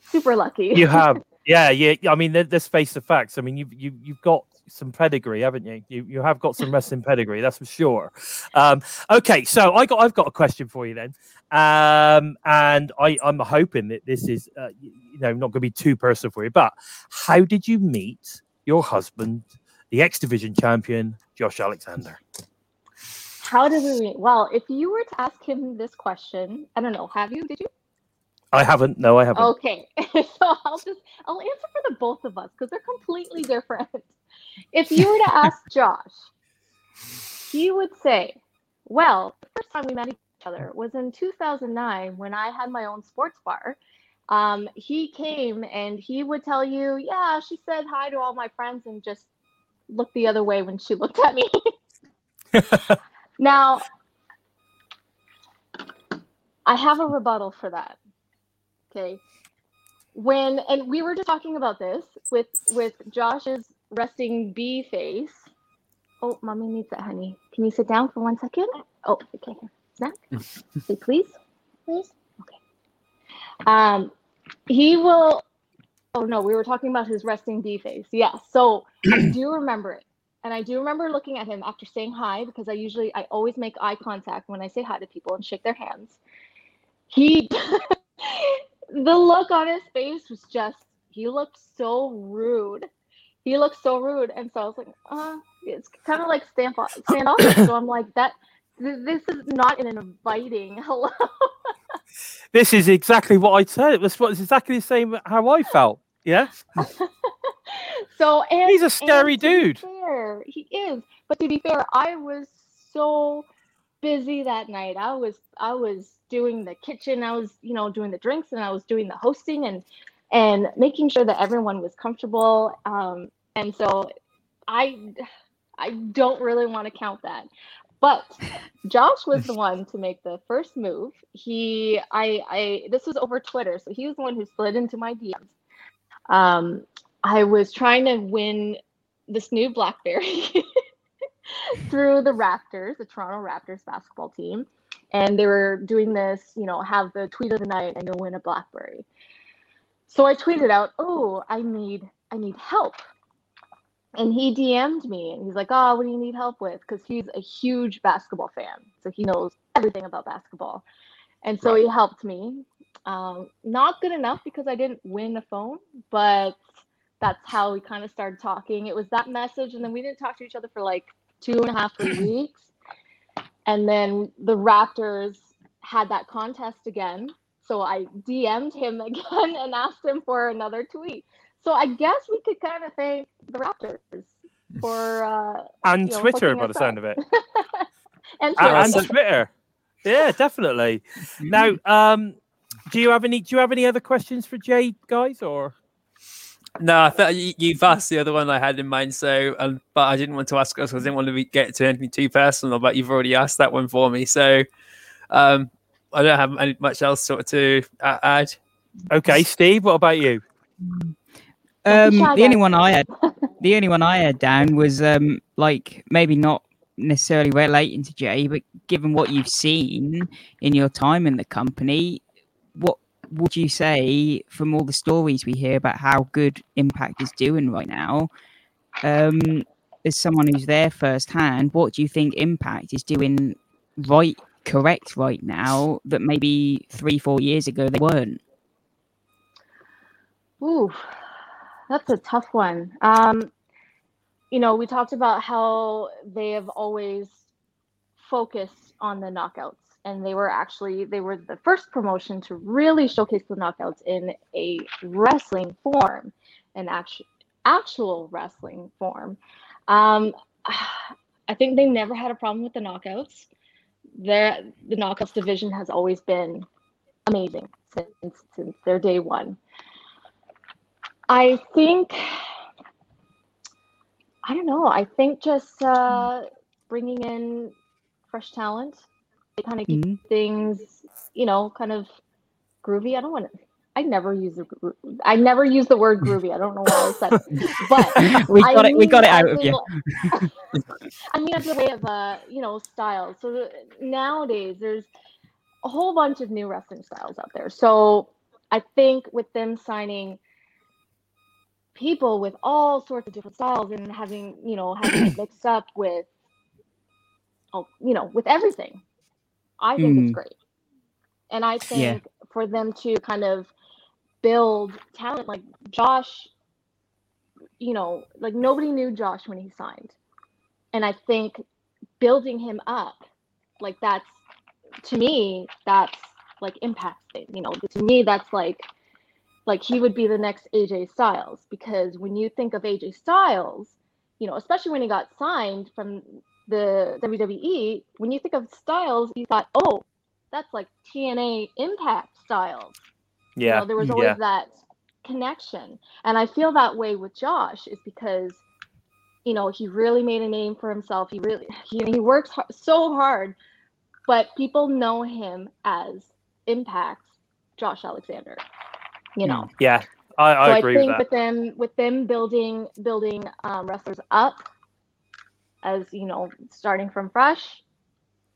Super lucky. You have, yeah, yeah. I mean, let- let's face the facts. I mean, you've you, you've got some pedigree, haven't you? You you have got some wrestling pedigree, that's for sure. Um, okay, so I got I've got a question for you then, um, and I I'm hoping that this is uh, you know not going to be too personal for you, but how did you meet your husband, the X Division champion, Josh Alexander? How did we meet? Well, if you were to ask him this question, I don't know, have you? Did you? I haven't. No, I haven't. Okay, so I'll just I'll answer for the both of us because they're completely different. If you were to ask Josh, he would say, "Well, the first time we met each other was in 2009 when I had my own sports bar." Um, he came and he would tell you, "Yeah, she said hi to all my friends and just looked the other way when she looked at me." now, I have a rebuttal for that. Okay. When and we were just talking about this with with Josh's resting bee face. Oh, mommy needs that, honey. Can you sit down for one second? Oh, okay. Snack. Say please. Please. Okay. Um, he will. Oh no, we were talking about his resting bee face. Yeah. So I do remember it, and I do remember looking at him after saying hi because I usually I always make eye contact when I say hi to people and shake their hands. He, the look on his face was just. He looked so rude. He looked so rude, and so I was like, uh, it's kind of like stand standoffish. so I'm like that. th- This is not an inviting hello. This is exactly what I said. It was exactly the same how I felt. Yeah. so and He's a scary dude. fair, he is. But to be fair, I was so busy that night. I was I was doing the kitchen. I was you know doing the drinks and I was doing the hosting and and making sure that everyone was comfortable. Um, and so I I don't really want to count that. But Josh was the one to make the first move. He I I this was over Twitter, so he was the one who slid into my DMs. Um, I was trying to win this new BlackBerry through the Raptors, the Toronto Raptors basketball team, and they were doing this, you know, have the tweet of the night and you'll win a BlackBerry. So I tweeted out, "Oh, I need I need help." And he DM'd me and he's like, "Oh, what do you need help with?" Because he's a huge basketball fan, so he knows everything about basketball. And so he helped me. Um, not good enough because I didn't win a phone, but that's how we kind of started talking. It was that message, and then we didn't talk to each other for like two and a half, weeks. And then the Raptors had that contest again. So I DM'd him again and asked him for another tweet. So I guess we could kind of thank the Raptors for uh, And you know, Twitter, by the us sound of it. and And, Twitter. and Twitter. Yeah, definitely. Now, um, do you have any? Do you have any other questions for Jay, guys? Or No, I thought you, you've asked the other one I had in mind. So, um, but I didn't want to ask us because I didn't want to be, get to anything too personal. But you've already asked that one for me. So, um, I don't have any, much else sort of to a- add. okay, Steve, what about you? Um, the only one I had, the only one I had down was um, like maybe not necessarily relating to Jay, but given what you've seen in your time in the company, what would you say from all the stories we hear about how good Impact is doing right now? Um, as someone who's there firsthand, what do you think Impact is doing right, correct right now that maybe three, four years ago they weren't? Ooh, that's a tough one. Um, you know, we talked about how they have always focused on the knockouts, and they were actually they were the first promotion to really showcase the knockouts in a wrestling form, an actual actual wrestling form. Um, I think they never had a problem with the knockouts. Their the knockouts division has always been amazing since since their day one. I think, I don't know. I think just uh, bringing in fresh talent, kind of keep Mhm. things, you know, kind of groovy. I don't want to. I never use the. I never use the word groovy. I don't know why I said it, but we I got it. We got it out of you. I mean, as a way of uh, you know, styles. So the- nowadays, there's a whole bunch of new wrestling styles out there. So I think with them signing people with all sorts of different styles and having you know having it mixed up with oh you know with everything i think Mm. it's great. And i think for them to kind of build talent like josh you know like nobody knew josh when he signed. And i think building him up like that's to me that's like impacting, you know to me that's like like he would be the next AJ Styles. Because when you think of AJ Styles, you know, especially when he got signed from the WWE, when you think of Styles, you thought, oh, that's like TNA Impact Styles. You Yeah, know, there was always yeah, that connection. And I feel that way with Josh is because, you know, he really made a name for himself. He really, he, he works har so hard, but people know him as Impact Josh Alexander, you know yeah. I, I so agree I think with that. with them with them building building um, wrestlers up as you know starting from fresh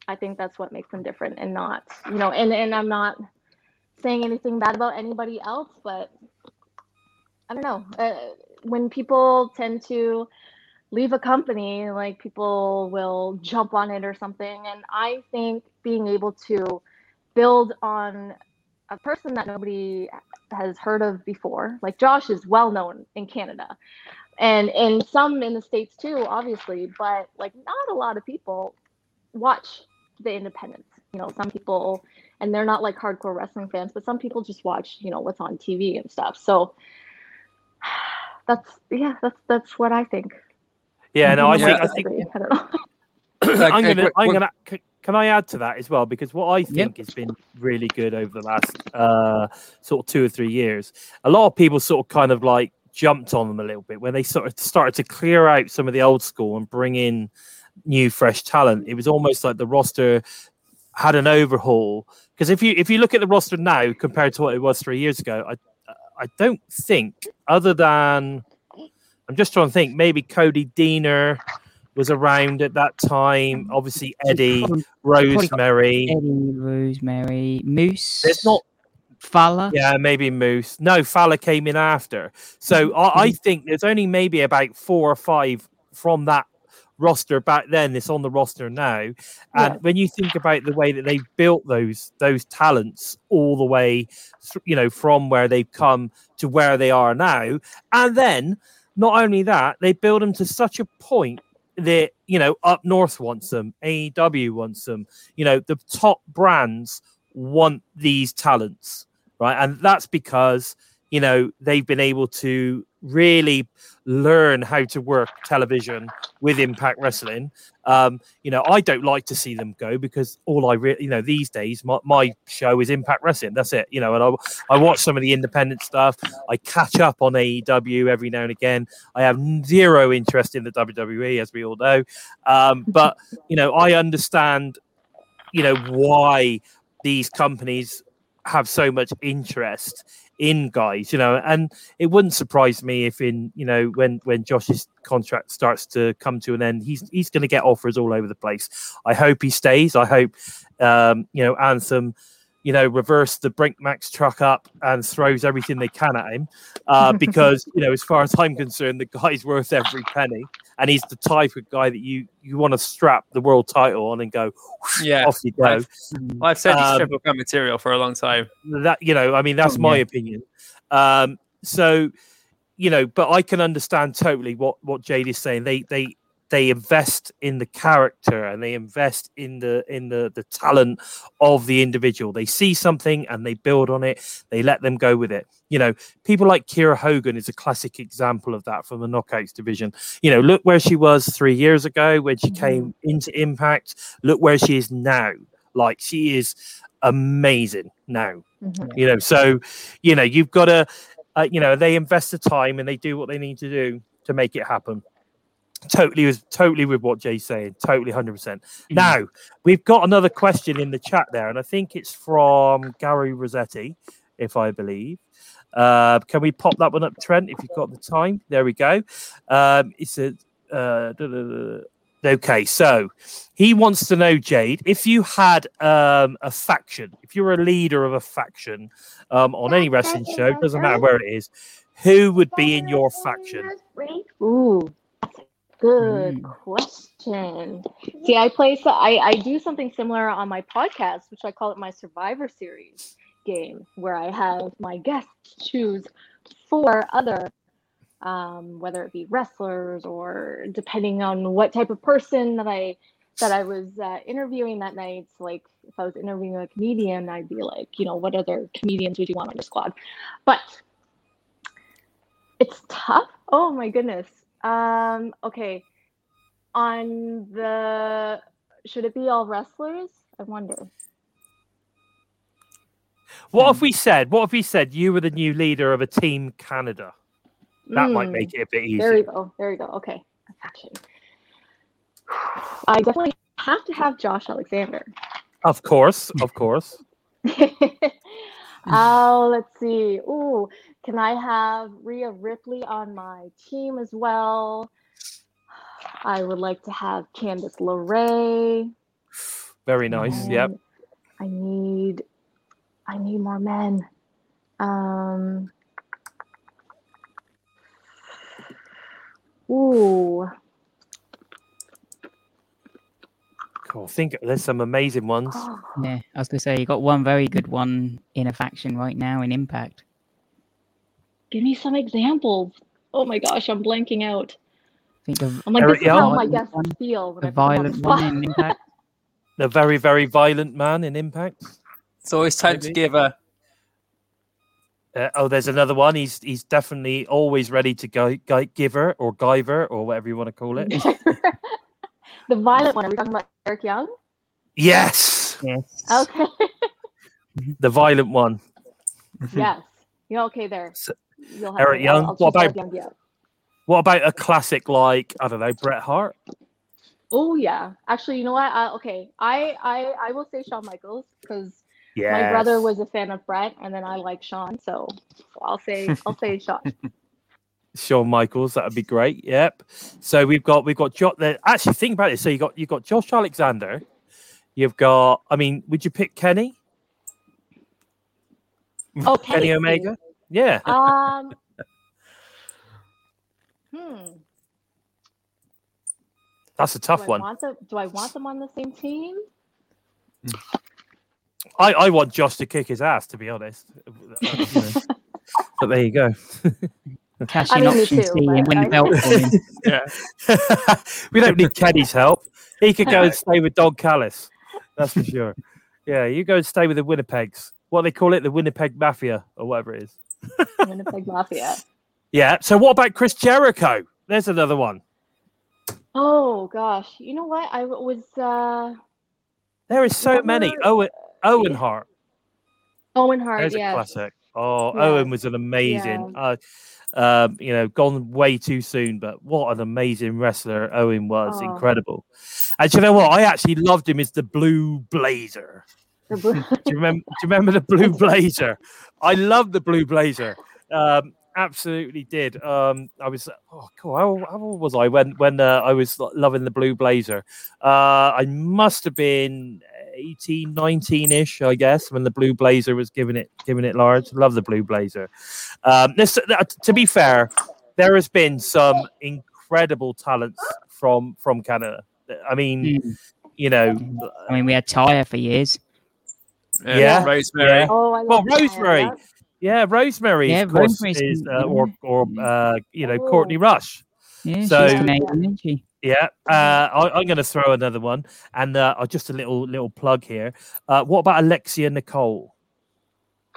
i think that's what makes them different and not you know and and i'm not saying anything bad about anybody else but i don't know uh, when people tend to leave a company like people will jump on it or something and i think being able to build on a person that nobody has heard of before. Like Josh is well known in Canada and and some in the states too, obviously, but like not a lot of people watch the independents. You know, some people and they're not like hardcore wrestling fans, but some people just watch, you know, what's on TV and stuff. So that's yeah, that's that's what I think. Yeah, no, I think I think disagree, I don't know. Like, I'm gonna, what- I'm gonna. Can I add to that as well? Because what I think has been really good over the last uh, sort of two or three years, a lot of people sort of kind of like jumped on them a little bit when they sort of started to clear out some of the old school and bring in new, fresh talent. It was almost like the roster had an overhaul. Because if you if you look at the roster now compared to what it was three years ago, I I don't think other than I'm just trying to think maybe Cody Deaner was around at that time. Obviously Eddie, Probably probably got Rosemary. Eddie, Rosemary, Moose. There's not Fowler. yeah, maybe Moose. No, Fowler came in after. So mm-hmm. I, I mm-hmm. think there's only maybe about four or five from that roster back then that's on the roster now. And Yeah. when you think about the way that they built those those talents all the way, th- you know, from where they've come to where they are now, and then not only that, they build them to such a point that you know up north wants them, AEW wants them, you know, the top brands want these talents, right? And that's because you know they've been able to really learn how to work television with Impact Wrestling. Um, you know, I don't like to see them go because all I really, you know, these days my, my show is Impact Wrestling. That's it. You know, and I I watch some of the independent stuff. I catch up on AEW every now and again. I have zero interest in the WWE, as we all know. Um, but you know, I understand, you know, why these companies have so much interest in guys, you know, and it wouldn't surprise me if in, you know, when when Josh's contract starts to come to an end, he's he's going to get offers all over the place. I hope he stays. I hope, um, you know, Anthem, you know, reverse the Brinkmax truck up and throws everything they can at him, uh, because you know, as far as I'm concerned, the guy's worth every penny, and he's the type of guy that you you want to strap the world title on and go Yeah, off you go. I've- I've said he's Um, triple crown material for a long time. that you know i mean that's Oh, my yeah. opinion um so you know but i can understand totally what what jade is saying they they they invest in the character and they invest in the in the the talent of the individual. They see something and they build on it. They let them go with it. You know people like Kiera Hogan is a classic example of that from the knockouts division. You know look where she was three years ago when she came into impact. Look where she is now. Like she is amazing now. Mhm. you know so you know you've got to uh, you know they invest the time and they do what they need to do to make it happen totally with totally with what jay's saying totally 100%. Now we've got another question in the chat there and i think it's from gary rossetti if i believe. Uh, can we pop that one up trent if you've got the time? There we go. Um, it's a uh. Okay, so he wants to know, Jade, if you had um, a faction, if you're a leader of a faction um, on any wrestling show, doesn't matter where it is, who would be in your faction? Ooh, that's a good Mm. question. See, I play so I, I do something similar on my podcast, which I call it my Survivor Series game, where I have my guests choose four other, um, whether it be wrestlers or depending on what type of person that I that I was uh, interviewing that night. Like if I was interviewing a comedian, I'd be like, you know, what other comedians would you want on your squad? But it's tough. Oh my goodness. Um, okay. On the should it be all wrestlers? I wonder. What if we said? What if we said you were the new leader of a team Canada? That might Hmm, make it a bit easier. There you go. There you go. Okay. Faction. I definitely have to have Josh Alexander. Of course, of course. oh, let's see. Ooh, can I have Rhea Ripley on my team as well? I would like to have Candice LeRae. Very nice. Yep. I need I need more men. Um Ooh. Cool. Think there's some amazing ones. Oh, Yeah, I was gonna say you got one very good one in a faction right now in Impact. Give me some examples. Oh my gosh, I'm blanking out. I think the, I'm like, this is how my guests one, feel. When the I put them on violent the one in Impact. The very, very violent man in Impact. It's always time to give a Uh, oh, there's another one. He's he's definitely always ready to go, go giver or giver or whatever you want to call it. the violent one. Are we talking about Eric Young? yes, Yes. Okay. the violent one. yes. Yeah, okay, there. So- You'll have Eric Young, I'll what about- Young, yeah. What about a classic like I don't know Bret Hart? Oh yeah. Actually, you know what? Uh, okay, I, I I will say Shawn Michaels because Yeah, my brother was a fan of Brett, and then I like Shawn, so I'll say I'll say Shawn. Shawn Michaels. That would be great. Yep. So we've got we've got jo- the, actually think about it. So you got you got Josh Alexander. You've got. I mean, would you pick Kenny? Oh, Kenny Kenny. Omega. Yeah. Um. hmm. That's a tough I one. want them? Do I want them on the same team? I, I want Josh to kick his ass, to be honest. But there you go. Cash I in mean, me option too, C and win I- the belt for him. yeah. we don't need Kenny's help. He could go and stay with Don Callis. That's for sure. Yeah, you go and stay with the Winnipegs. What they call it, the Winnipeg Mafia or whatever it is. Winnipeg Mafia. Yeah. So what about Chris Jericho? There's another one. Oh gosh, you know what? I was uh There is so many. Owen Owen Hart. Owen Hart. There's Yeah. a classic. Oh, Yeah. Owen was an amazing. Uh, um, you know, gone way too soon, but what an amazing wrestler Owen was. Oh. Incredible. And do you know what? I actually loved him as the Blue Blazer. The blue- Do you remember? do you remember the Blue Blazer? I love the Blue Blazer. Um, absolutely did. Um, I was oh cool. How, how old was I when when uh, I was loving the Blue Blazer? Uh, I must have been 18, 19 ish, I guess, when the Blue Blazer was giving it giving it large. Love the Blue Blazer. Um, this, uh, to be fair, there has been some incredible talents from from Canada. I mean, Mm. you know, I mean, we had Tyre for years. Yeah, Rosemary. yeah. oh, I Well, love that, Rosemary. yeah. Yeah, Rosemary, Yeah, of course, is, been- uh, or or uh, you know Courtney Rush. Yeah, So- she's Canadian, isn't she? Yeah, uh, I, I'm going to throw another one, and uh, just a little little plug here. Uh, what about Alexia Nicole,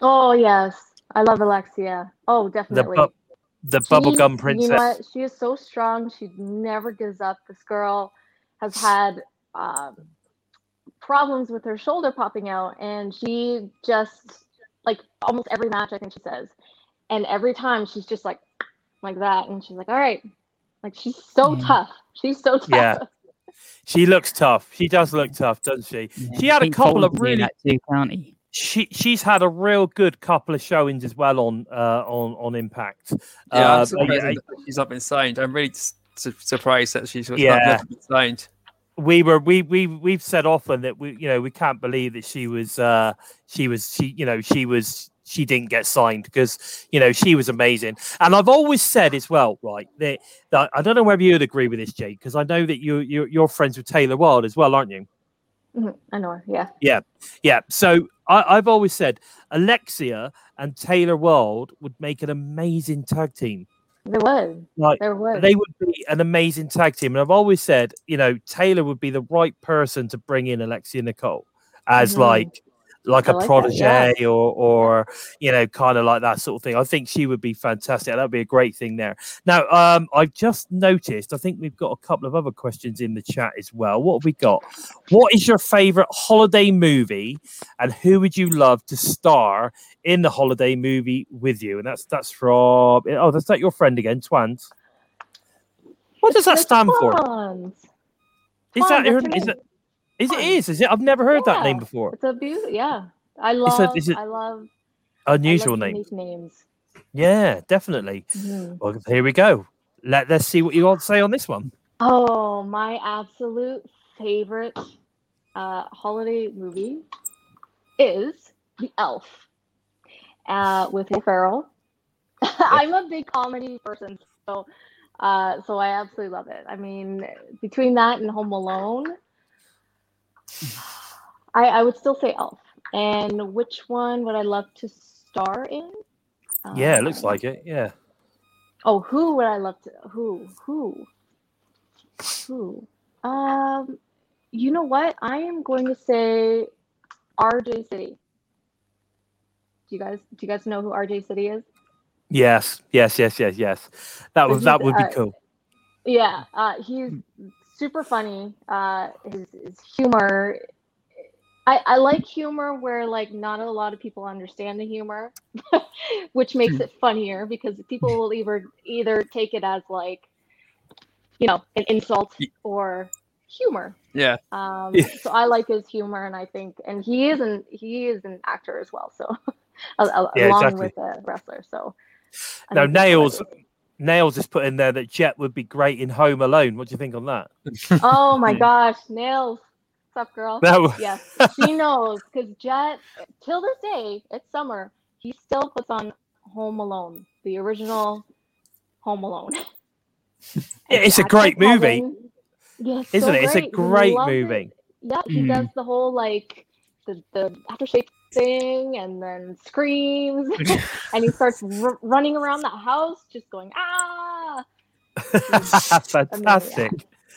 Oh yes, I love Alexia. Oh, the definitely. bu- the She- bubblegum princess? You know what? She is so strong. She never gives up. This girl has had um, problems with her shoulder popping out, and she just like almost every match. I think she says, and every time she's just like like that, and she's like, "All right," like she's so Yeah. tough. She's so tough. Yeah. She looks tough. She does look tough, doesn't she? Yeah. She had a couple of could be in really that too, can't he? she she's had a real good couple of showings as well on uh, on on Impact. Yeah, Uh, I'm surprised yeah, that she's not been signed. I'm really su- surprised that she's not, Yeah. not been signed. We were we we we've said often that we you know we can't believe that she was uh she was she you know she was she didn't get signed because you know she was amazing. And I've always said as well, right? That, that I don't know whether you'd agree with this, jake because I know that you you you're friends with Taylor Wilde as well, aren't you? Mhm, I know her. Yeah. Yeah. So I, I've always said Alexia and Taylor Wilde would make an amazing tag team. There was. Like There was. they would be an amazing tag team. And I've always said, you know, Taylor would be the right person to bring in Alexia Nicole as Mhm. like like I a like that, yeah. protege or or you know, kind of like that sort of thing. I think she would be fantastic. That'd be a great thing there. Now, um, I've just noticed, I think we've got a couple of other questions in the chat as well. What have we got? What is your favorite holiday movie and who would you love to star in the holiday movie with you? And that's that's from oh, that's that your friend again, Twans. What does that stand for? Is that that's her, her is name. It is is is it? I've never heard that name before. It's a beauty. Yeah. I It's love. a- is it- I love. Unusual I love name. names. Yeah, definitely. Mhm. Well, here we go. Let let's see what you want to say on this one. Oh, my absolute favorite uh, holiday movie is The Elf uh, with Will Ferrell. I'm a big comedy person, so uh, so I absolutely love it. I mean, between that and Home Alone, I, I would still say Elf. And which one would I love to star in? Yeah, it looks Um, like it. Yeah. Oh, who would I love to? Who? Who? Who? Um, you know what? I am going to say RJ City. Do you guys do you guys know who RJ City is? Yes, yes, yes, yes, yes. That would that would be uh, cool. Yeah, uh, he's super funny. Uh, his, his humor. I, I like humor where like not a lot of people understand the humor, which makes it funnier because people will either either take it as like, you know, an insult or humor. Yeah. Um, so I like his humor, and I think, and he is an he is an actor as well. So, al- al- Yeah, along exactly. with a wrestler. So, I Now nails. Nails is put in there that Jet would be great in Home Alone. What do you think on that? Oh my gosh, nails! What's up, girl? That would- Yes, she knows because Jet, till this day, it's summer. He still puts on Home Alone, the original Home Alone. Yeah, it's a great movie, Kevin- Yes, isn't so it? It's a great loves it. movie. Yeah, he Mm. does the whole like the the aftershave thing, and then screams, and he starts r- running around the house, just going ah. Fantastic.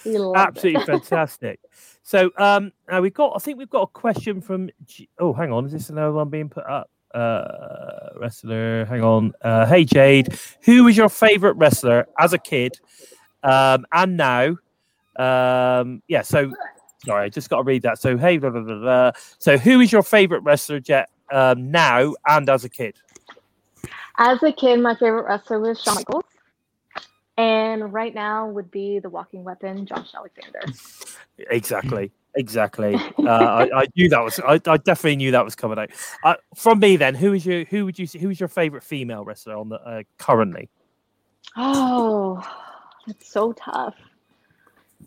He loves Absolutely fantastic. So um now we've got I think we've got a question from G- oh hang on, is this another one being put up? Uh wrestler, hang on. Uh hey Jade, who was your favorite wrestler as a kid? Um and now? Um yeah, so sorry, I just got to read that. So hey blah, blah, blah, blah. so who is your favorite wrestler Jet um now and as a kid? As a kid, my favorite wrestler was Shawn Michaels. And right now would be the walking weapon, Josh Alexander. Exactly. Exactly. Uh, I, I knew that was. I, I definitely knew that was coming out. Uh, from me, then, who is your who would you who is your favorite female wrestler on the uh, currently? Oh, that's so tough.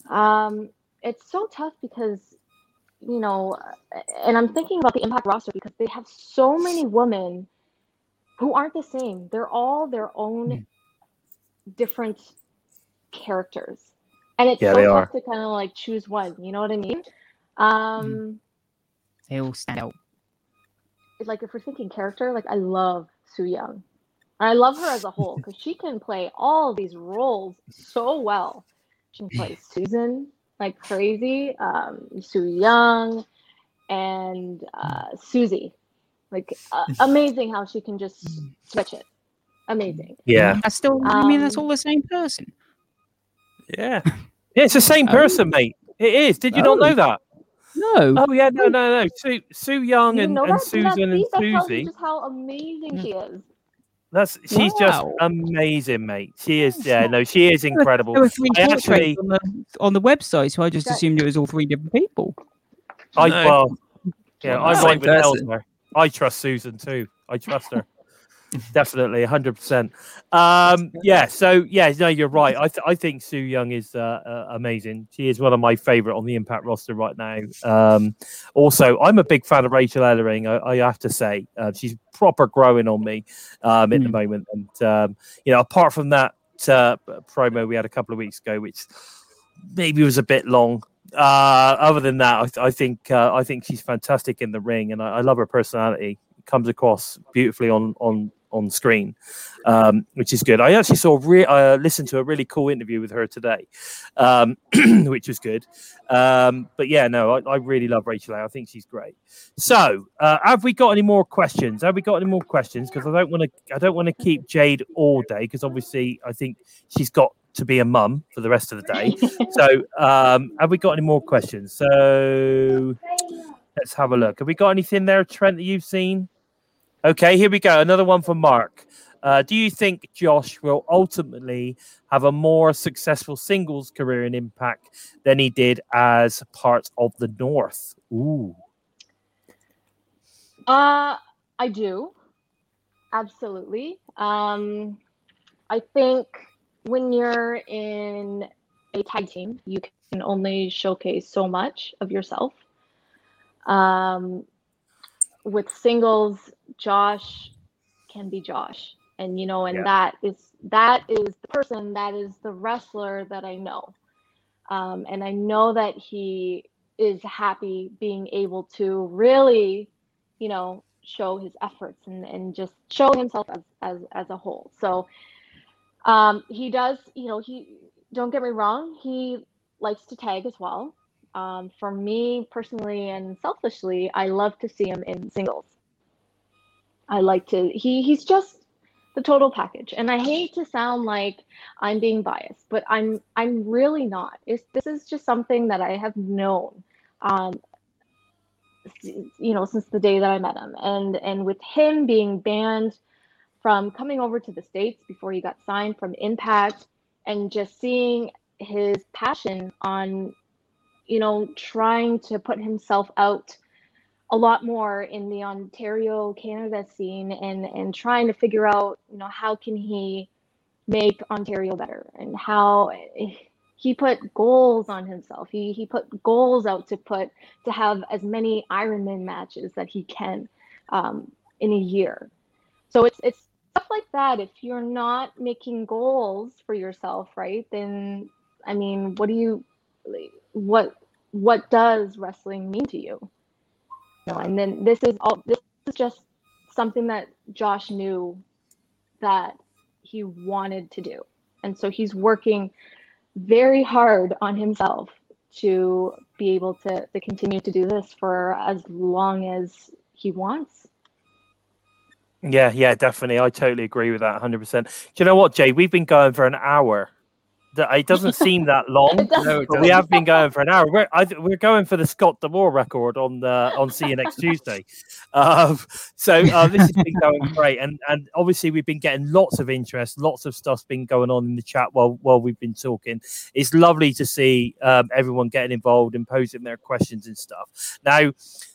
Um, it's so tough because, you know, and I'm thinking about the Impact roster because they have so many women who aren't the same. They're all their own different characters. And it's Yeah, so they tough are. to kind of like choose one, you know what I mean? Um, They all stand out. like if we're thinking character, like I love Su Yung. And I love her as a whole because she can play all these roles so well. She can play Susan like crazy, um, Su Yung, and uh, Susie. Like uh, amazing how she can just switch it. Amazing. Yeah, I still. I mean, that's all the same person. yeah, yeah. It's the same Oh. person, mate. It is. Did you not Oh. know that? No. Oh yeah, no, no, no. Sue, Su Yung You and, know and that? See, that- Susan and see, that tells Susie. just how amazing she is. That's she's just amazing, mate. She is. Yeah, no, she is incredible. There incredible. were three I portraits actually- on, the, on the website, so I just assumed it was all three different people. I No. well, yeah, I'm same right with person. Elsner. I trust Susan too. I trust her. definitely, hundred percent. Um, yeah, so yeah, no, you're right. I th- I think Su Yung is uh, uh, amazing. She is one of my favorite on the Impact roster right now. Um, also, I'm a big fan of Rachel Ellering. I, I have to say, uh, she's proper growing on me um, at the Hmm. moment. And um, you know, apart from that uh, promo we had a couple of weeks ago, which maybe was a bit long. Uh, other than that, I, th- I think uh, I think she's fantastic in the ring, and I, I love her personality. Comes across beautifully on on on screen, um, which is good. I actually saw re- uh, listened to a really cool interview with her today, um, which was good. Um, but yeah, no, I, I really love Rachel. I think she's great. So, uh, have we got any more questions? Have we got any more questions? Because I don't want to I don't want to keep Jade all day because obviously I think she's got to be a mum for the rest of the day. so, um, have we got any more questions? So, let's have a look. Have we got anything there, Trent, that you've seen? Okay, here we go. Another one from Mark. Uh, do you think Josh will ultimately have a more successful singles career in Impact than he did as part of the North? Ooh. Uh, I do. Absolutely. Um, I think when you're in a tag team, you can only showcase so much of yourself. Um, with singles, Josh can be Josh, and you know, and Yeah. that is that is the person that is the wrestler that I know, um, and I know that he is happy being able to really, you know, show his efforts and, and just show himself as, as as a whole. So um, he does, you know, he don't get me wrong, he likes to tag as well. Um, for me personally and selfishly, I love to see him in singles. I like to he he's just the total package. And I hate to sound like I'm being biased, but I'm I'm really not. It's, this is just something that I have known um, you know since the day that I met him and and with him being banned from coming over to the states before he got signed from Impact and just seeing his passion on you know trying to put himself out a lot more in the Ontario Canada scene and and trying to figure out you know how can he make Ontario better and how he put goals on himself. He he put goals out to put to have as many Ironman matches that he can um, in a year. So it's it's stuff like that. If you're not making goals for yourself, right? Then I mean, what do you what what does wrestling mean to you? Know, and then this is all this is just something that Josh knew that he wanted to do. And so he's working very hard on himself to be able to, to continue to do this for as long as he wants. Yeah, yeah, definitely. I totally agree with that 100%. Do you know what, Jay? We've been going for an hour. That- It doesn't seem that long. No, we have been going for an hour. We're I, we're going for the Scott D'Amore record on the on See You Next Tuesday. Um, so uh, this has been going great, and and obviously we've been getting lots of interest, lots of stuff's been going on in the chat while while we've been talking. It's lovely to see um, everyone getting involved and posing their questions and stuff. Now,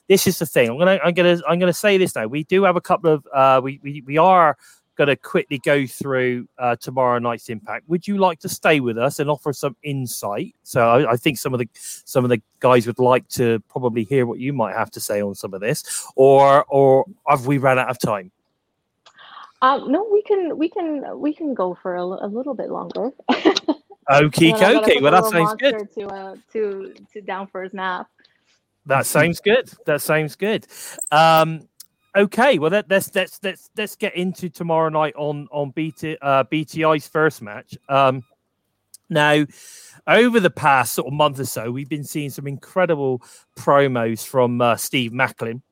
this is the thing. I'm gonna I'm gonna I'm gonna say this now. We do have a couple of uh, we we we are going to quickly go through uh, tomorrow night's impact. Would you like to stay with us and offer some insight? So I, I think some of the some of the guys would like to probably hear what you might have to say on some of this, or or have we run out of time? Um, no, we can we can we can go for a, a little bit longer. okay, okay. then I gotta dokie. Well, that sounds good. To uh, to to down for his nap. That sounds good. That sounds good. Um, okay, well let, let's let's let's let's get into tomorrow night on on BT, uh, BTI's first match. Um, now, over the past sort of month or so, we've been seeing some incredible promos from uh, Steve Maclin.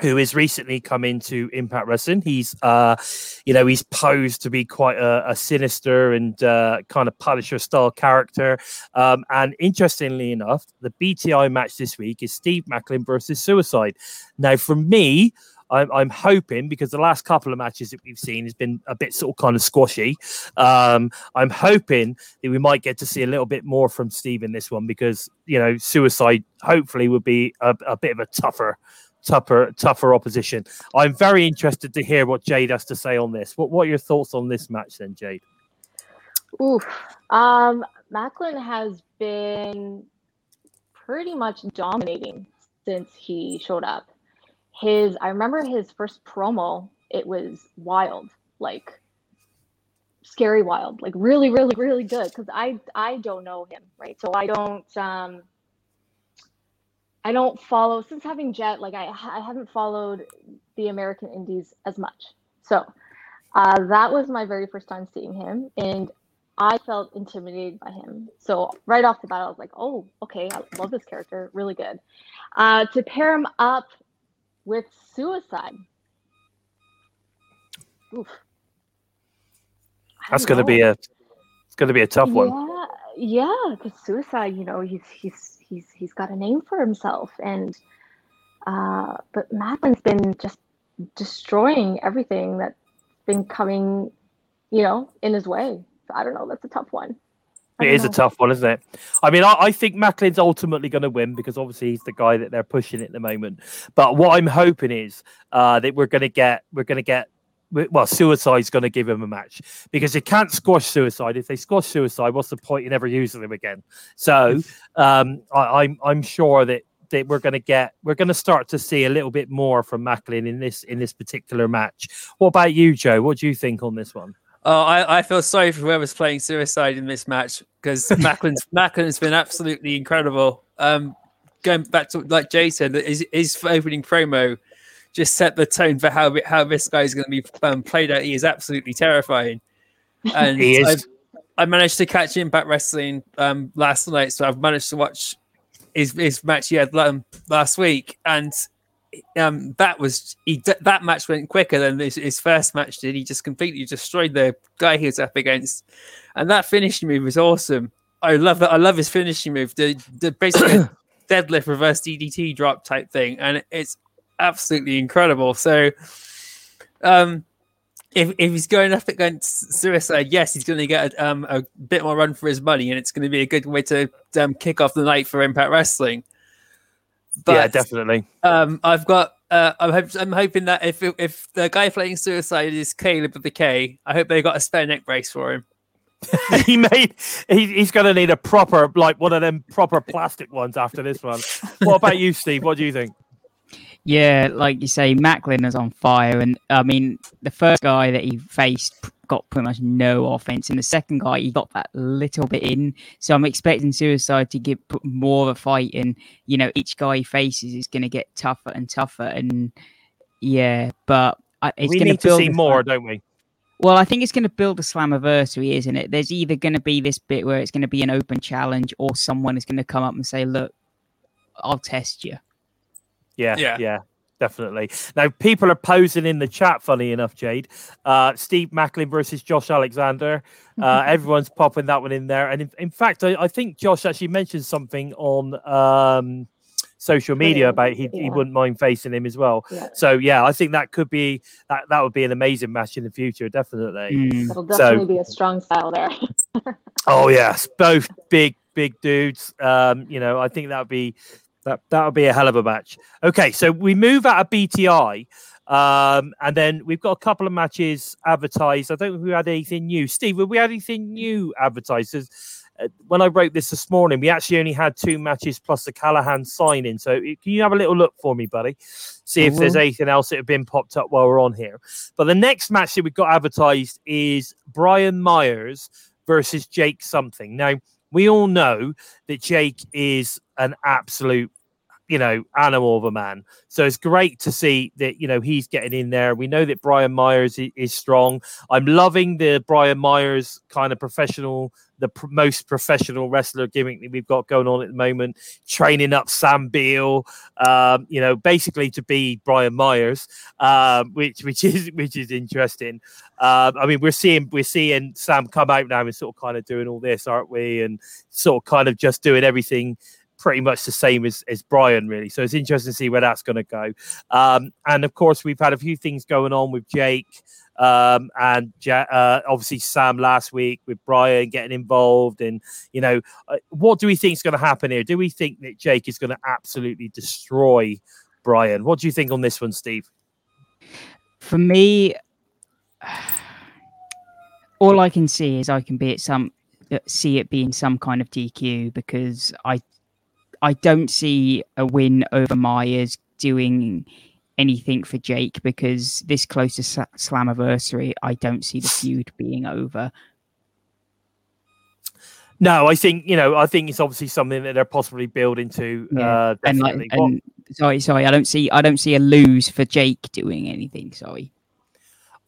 Who has recently come into Impact Wrestling? He's, uh, you know, he's posed to be quite a, a sinister and uh, kind of Punisher style character. Um, and interestingly enough, the BTI match this week is Steve Maclin versus Suicide. Now, for me, I'm, I'm hoping because the last couple of matches that we've seen has been a bit sort of kind of squashy. Um, I'm hoping that we might get to see a little bit more from Steve in this one because you know Suicide hopefully would be a, a bit of a tougher tougher tougher opposition. I'm very interested to hear what Jade has to say on this. What what are your thoughts on this match then, Jade? Oof. Um, Maclin has been pretty much dominating since he showed up. His, I remember his first promo. It was wild, like scary wild, like really, really, really good. Because I, I don't know him, right? So I don't, um, I don't follow since having Jet. Like I, I haven't followed the American Indies as much. So uh, that was my very first time seeing him, and I felt intimidated by him. So right off the bat, I was like, "Oh, okay, I love this character, really good." Uh, to pair him up with Suicide, oof. That's going to be a it's going to be a tough one. Yeah, yeah, because Suicide, you know, he's he's he's he's got a name for himself, and uh, but Maclin's been just destroying everything that's been coming, you know, in his way. So I don't know. That's a tough one. It is a tough one, isn't it? I mean, I, I think Maclin's ultimately going to win because obviously he's the guy that they're pushing at the moment. But what I'm hoping is uh, that we're going to get we're going to get well, Suicide's going to give him a match because you can't squash Suicide. If they squash Suicide, what's the point in ever using them again? So um, I, I'm I'm sure that that we're going to get we're going to start to see a little bit more from Maclin in this in this particular match. What about you, Joe? What do you think on this one? Oh, I, I feel sorry for whoever's playing Suicide in this match because Maclin's Maclin's been absolutely incredible. Um, going back to like Jay said, his, his opening promo just set the tone for how how this guy is going to be um, played out. He is absolutely terrifying, and He is. I've- I managed to catch Impact Wrestling um, last night, so I've managed to watch his his match he had um, last week, and um, that was he d- that match went quicker than his, his first match did. He just completely destroyed the guy he was up against, and that finishing move was awesome. I love that. I love his finishing move. The the basically deadlift reverse DDT drop type thing, and it's absolutely incredible. So, um, if if he's going up against Suicide, yes, he's going to get a, um, a bit more run for his money, and it's going to be a good way to um, kick off the night for Impact Wrestling. But yeah, definitely. um, I've got. Uh, I'm, hope, I'm hoping that if if the guy playing Suicide is Kaleb with the K, I hope they got a spare neck brace for him. he made he, he's going to need a proper like one of them proper plastic ones after this one what about you steve what do you think Yeah, like you say, Maclin is on fire, and I mean, the first guy that he faced p- got pretty much no offense, and the second guy he got that little bit in. So I'm expecting Suicide to give put more of a fight, and you know, each guy he faces is going to get tougher and tougher, and yeah, but I, it's we going need to see more slam- don't we Well, I think it's going to build a Slammiversary, isn't it? There's either going to be this bit where it's going to be an open challenge, or someone is going to come up and say, "Look, I'll test you." yeah yeah, Yeah. Definitely. Now people are posing in the chat funny enough jade. Uh steve maclin versus josh alexander. Uh everyone's popping that one in there. And in, in fact I, I think josh actually mentioned something on um social media about he, he wouldn't mind facing him as well. Yeah, so yeah i think that could be that, that would be an amazing match in the future definitely. Mm. that'll So- definitely be a strong style there. Oh yes, both big big dudes. Um, you know, I think that would be that that would be a hell of a match. Okay, so we move out of BTI, um, and then we've got a couple of matches advertised. I don't think we had anything new. Steve, have we had anything new advertised? uh, When I wrote this this morning, we actually only had two matches plus the Callihan signing. So can you have a little look for me, buddy? See if there's anything else that have been popped up while we're on here. But the next match that we've got advertised is Brian Myers versus Jake Something. Now, we all know that Jake is an absolute, you know, animal of a man. So it's great to see that, you know, he's getting in there. We know that Brian Myers is, is strong. I'm loving the Brian Myers kind of professional, the pr- most professional wrestler gimmick that we've got going on at the moment, training up Sam Beale, um, you know, basically to be Brian Myers, um, which which is which is interesting. Um, I mean, we're seeing we're seeing Sam come out now and sort of kind of doing all this, aren't we? And sort of kind of just doing everything pretty much the same as, as Brian, really. So it's interesting to see where that's going to go. Um, and of course, we've had a few things going on with Jake um, and ja- uh, obviously Sam last week with Brian getting involved. And you know, uh, what do we think is going to happen here? Do we think that Jake is going to absolutely destroy Brian. What do you think on this one, Steve? For me, all I can see is I can be at some uh, see it being some kind of DQ because I I don't see a win over Myers doing anything for Jake because this close to Sa- Slammiversary, I don't see the feud being over. No, I think you know. I think it's obviously something that they're possibly building to. Yeah. Uh, And like, and sorry, sorry, I don't see I don't see a lose for Jake doing anything. Sorry.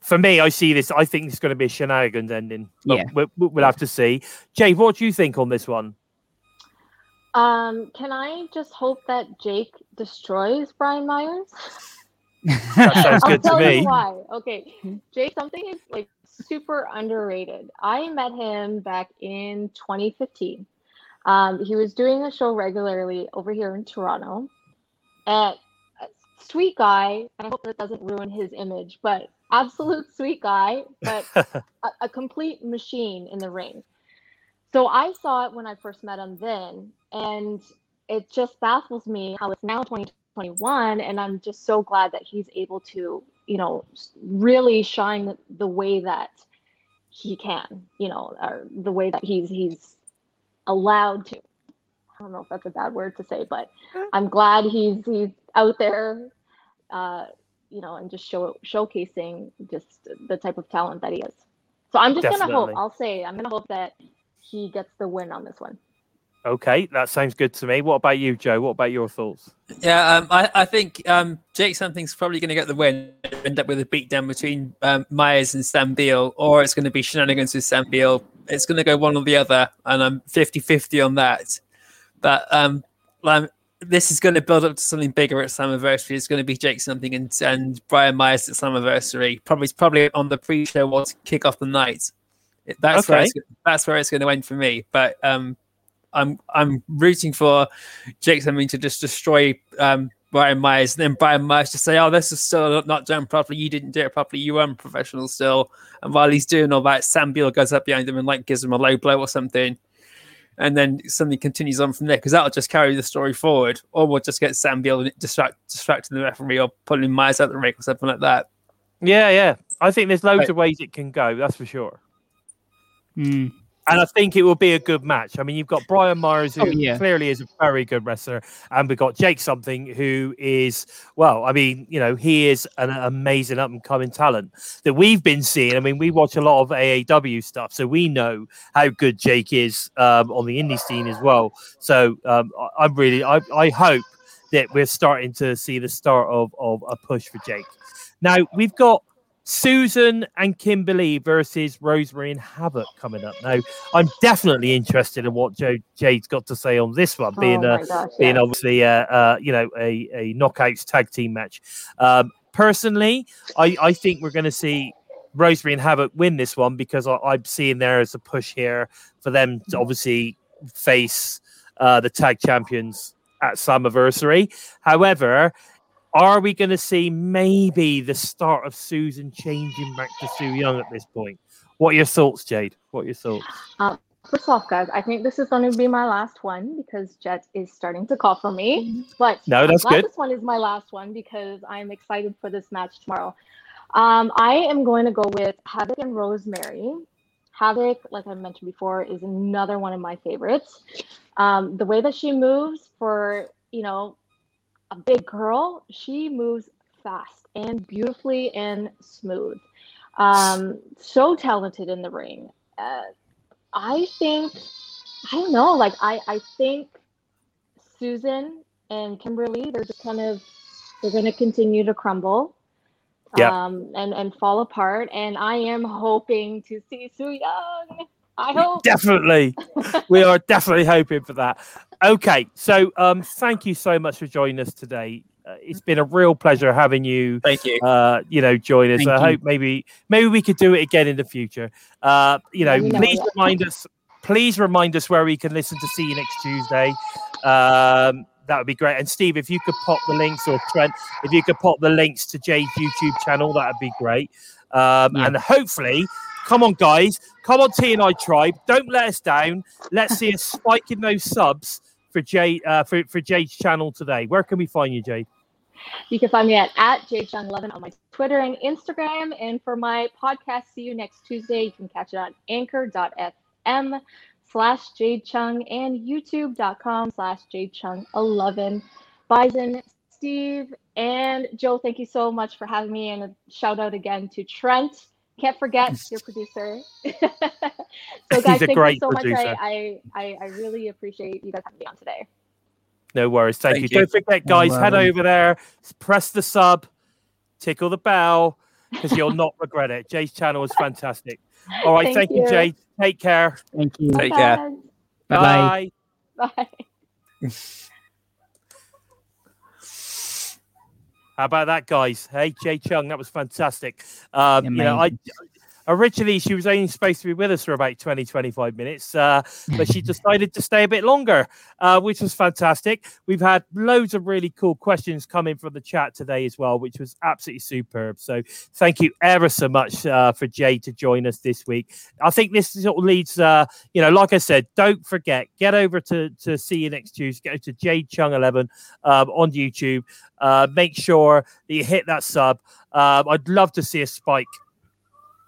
for me, I see this. I think it's going to be a shenanigans ending. But Yeah. we'll, we'll have to see. Jay, what do you think on this one? Um, can I just hope that Jake destroys Brian Myers? That sounds I'll to tell me. you why. Okay, Jake, something is like super underrated. I met him back in 2015. Um, he was doing a show regularly over here in Toronto. And a sweet guy. and I hope that doesn't ruin his image, but absolute sweet guy, but a, a complete machine in the ring. So I saw it when I first met him then, and it just baffles me how it's now 2021, and I'm just so glad that he's able to, you know, really shine the, the way that he can, you know, or the way that he's he's allowed to. I don't know if that's a bad word to say, but I'm glad he's he's out there, uh, you know, and just show showcasing just the type of talent that he is. So I'm just gonna hope. I'll say I'm gonna hope that he gets the win on this one. okay, that sounds good to me. What about you, Joe? What about your thoughts? Yeah, um, I, I think um, Jake Something's probably going to get the win. End up with a beatdown between um, Myers and Sam Beale, or it's going to be shenanigans with Sam Beale. It's going to go one or the other, and I'm 50-50 on that. But um, this is going to build up to something bigger at Slammiversary. It's going to be Jake Something and, and Brian Myers at Slammiversary. Probably probably on the pre-show or to kick off the night. That's where Okay. it's, that's where it's going to end for me. But um, I'm I'm rooting for Jake Something to just destroy um, Brian Myers, and then Brian Myers to say, "Oh, this is still not done properly. You didn't do it properly. You weren't professional still." And while he's doing all that, Sam Beale goes up behind him and like gives him a low blow or something, and then something continues on from there because that'll just carry the story forward, or we'll just get Sam Beale distract distracting the referee or pulling Myers out the ring or something like that. Yeah, yeah. I think there's loads Right. of ways it can go. That's for sure. Hmm. And I think it will be a good match. I mean, you've got Brian Myers, who Oh, yeah. clearly is a very good wrestler, and we've got Jake Something, who is, well, I mean, you know, he is an amazing up and coming talent that we've been seeing. I mean, we watch a lot of AAW stuff, so we know how good Jake is um, on the indie scene as well. So um, I'm really, I, I hope that we're starting to see the start of, of a push for Jake. Now, we've got Susan and Kimber Lee versus Rosemary and Havoc coming up. Now, I'm definitely interested in what Joe Jade's got to say on this one, being oh a gosh, being yes. obviously a, uh, you know a, a knockouts tag team match. Um, personally, I, I think we're going to see Rosemary and Havoc win this one because I, I'm seeing there as a push here for them to obviously face uh, the tag champions at Slammiversary. However, are we going to see maybe the start of Susan changing back to Su Yung at this point? What are your thoughts, Jade? What are your thoughts? First off, guys, I think this is going to be my last one because Jet is starting to call for me. But No, that's good. This one is my last one because I'm excited for this match tomorrow. Um, I am going to go with Havoc and Rosemary. Havoc, like I mentioned before, is another one of my favorites. Um, the way that she moves for you know a big girl, she moves fast and beautifully and smooth. Um, so talented in the ring. Uh, I think I don't know. Like I, I think Susan and Kimber Lee, they're just kind of they're going to continue to crumble, Yeah. um, and and fall apart. And I am hoping to see Su Yung. I hope. Definitely. we are definitely hoping for that. Okay. So um, thank you so much for joining us today. Uh, it's been a real pleasure having you Thank you. uh, you know, join us. Thank I you. hope maybe maybe we could do it again in the future. Uh, you know, Let me know, please yeah. remind us. Please remind us where we can listen to see you next Tuesday. Um, that would be great. And Steve, if you could pop the links, or Trent, if you could pop the links to Jade's YouTube channel, that would be great. Um, Yeah. And hopefully, come on, guys, come on, TNI Tribe, don't let us down. Let's see a spike in those subs for Jay uh, for for Jade's channel today. Where can we find you, Jade? You can find me at, at jchung11 on my Twitter and Instagram. And for my podcast, see you next Tuesday. You can catch it on anchor.fm slash jchung and youtube.com slash jchung11. Bison, Steve, and Joe, thank you so much for having me. And a shout out again to Trent. Can't forget your producer. so guys, He's a thank you great so producer. much. I, I, I really appreciate you guys having me on today. No worries. Thank, Thank you. you. Don't forget, guys, No head over there, press the sub, tickle the bell, because you'll not regret it. Jay's channel is fantastic. All right. Thank Thank, you, you. Jay. Take care. Thank you. Take care. Bye bye. Bye. Bye. How about that, guys? Hey, Jay Chung, that was fantastic. Um, you know, I. originally she was only supposed to be with us for about 20, 25 minutes, uh, but she decided to stay a bit longer, uh, which was fantastic. We've had loads of really cool questions coming from the chat today as well, which was absolutely superb. So thank you ever so much uh, for Jay to join us this week. I think this sort of leads, uh, you know, like I said, don't forget, get over to, to see you next Tuesday, go to Jay Chung 11 um, on YouTube. Uh, make sure that you hit that sub. Um, I'd love to see a spike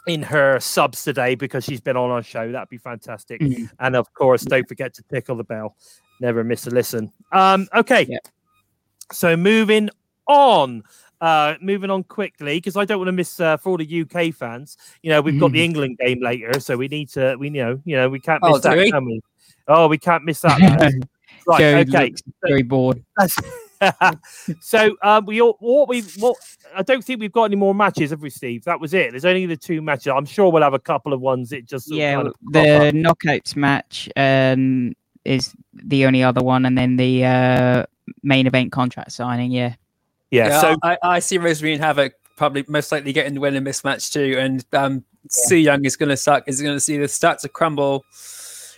in her subs today because she's been on our show. That'd be fantastic. Mhm. And of course, don't forget to tickle the bell. Never miss a listen. Um, okay. Yeah. So moving on. Uh, moving on quickly because I don't want to miss uh, for all the UK fans. You know, we've got the England game later, so we need to. We know, you know, we can't Oh, miss do that, we? can we? Oh, we can't miss that. right. Joe okay. very bored. so um, we all what we what I don't think we've got any more matches, have we, Steve? That was it. There's only the two matches. I'm sure we'll have a couple of ones. It just Yeah, kind of the up. knockouts match um, is the only other one, and then the uh, main event contract signing. Yeah, yeah. Yeah, So I, I see Rosemary and Havoc probably most likely getting the win in this match too, and um, Su Yung is going to suck. Is going to see the start to crumble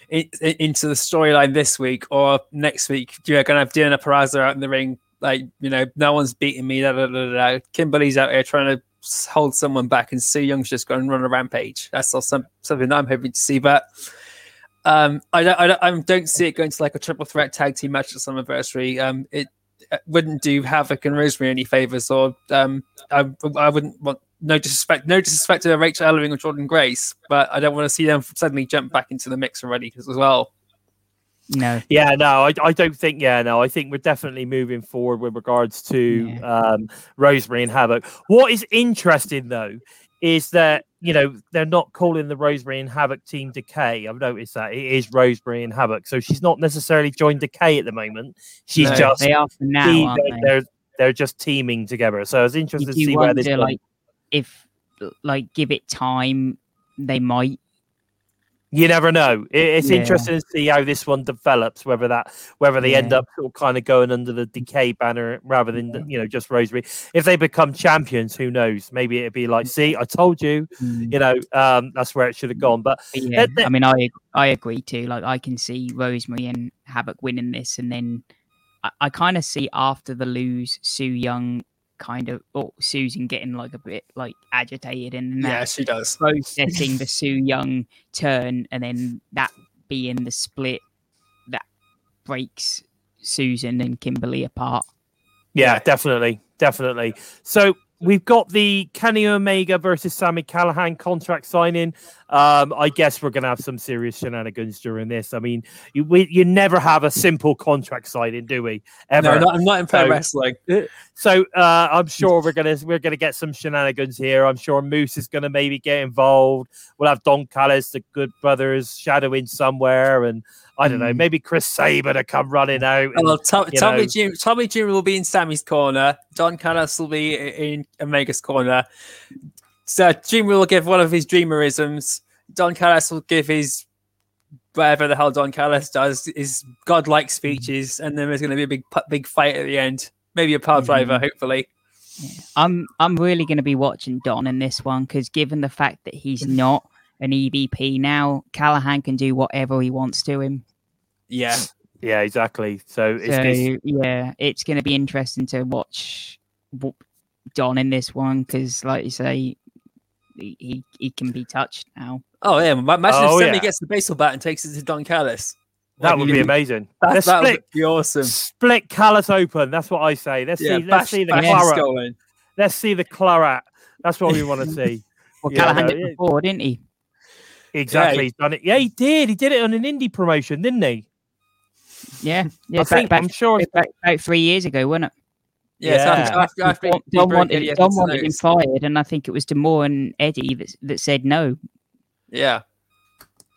in, in- into the storyline this week or next week. You're going to have Deonna Purrazzo out in the ring, like you know, no one's beating me. Da, da, da, da. Kimber Lee's out here trying to hold someone back, and Su Yung's just going to run a rampage. That's some, something that I'm hoping to see, but. Um, I don't, I don't, I don't see it going to like a triple threat tag team match at Slammiversary. Um, it wouldn't do Havoc and Rosemary any favors, or um, I, I wouldn't want no disrespect, no disrespect to Rachel Ellering or Jordynne Grace, but I don't want to see them suddenly jump back into the mix already as well. no, yeah, no, I, I don't think. Yeah, no, I think we're definitely moving forward with regards to um, Rosemary and Havoc. What is interesting though is that you know they're not calling the Rosemary and Havoc team Decay. I've noticed that it is Rosemary and Havoc, so she's not necessarily joined Decay at the moment. She's No, just they are for now, te- aren't they're, they? they're they're just teaming together. So I was You interested to see where this wonder, like, if like give it time, they might. You never know. It, it's Yeah. interesting to see how this one develops. Whether that, whether they end up sort of kind of going under the decay banner rather than the- you know just Rosemary. If they become champions, who knows? Maybe it'd be like, see, I told you. Mm. You know, um, that's where it should have gone. But yeah, I mean, I I agree too. Like, I can see Rosemary and Havoc winning this, and then I, I kind of see after the lose, Su Yung kind of or Susan getting like a bit like agitated, and Yeah, that she does. processing the Su Yung turn, and then that being the split that breaks Susan and Kimber Lee apart. yeah, definitely, definitely. So we've got the Kenny Omega versus Sami Callihan contract signing. Um, I guess we're gonna have some serious shenanigans during this. I mean, you we, you never have a simple contract signing, do we? Ever? No, not, I'm not in pro So- wrestling. So uh, I'm sure we're gonna we're gonna get some shenanigans here. I'm sure Moose is gonna maybe get involved. We'll have Don Callis, the Good Brothers, shadowing somewhere, and I don't know, Mm. maybe Chris Sabin to come running out. and- Well, Tom, Tommy know. Jim, Tommy Jim will be in Sami's corner. Don Callis will be in Omega's corner. So Jim will give one of his dreamerisms. Don Callis will give his whatever the hell Don Callis does, his godlike speeches, and then there's going to be a big big fight at the end. Maybe a power driver, hopefully. I'm I'm really going to be watching Don in this one because given the fact that he's not an EVP now, Callihan can do whatever he wants to him. Yeah, yeah, exactly. So it's, so it's yeah, it's going to be interesting to watch Don in this one because, like you say, he, he he can be touched now. Oh yeah, ma- imagine Oh, if Sami yeah. gets the baseball bat and takes it to Don Callis. That Like, would be amazing. That, Let's that split, would be awesome. split Callis open. That's what I say. Let's Yeah, see. Let's see the bash claret. skull. Let's see the claret. That's what we want to see. Well, Yeah, Callihan no, did it before, didn't he? Exactly. he- He's done it. Yeah, he did. He did it on an indie promotion, didn't he? Yeah, yeah. I back, think back, I'm sure. back, about three years ago, wasn't it? Yeah, so Yeah. after, after, after Don, he Don wanted, Don wanted him fired, and I think it was D'Amore and Eddie that that said no. Yeah,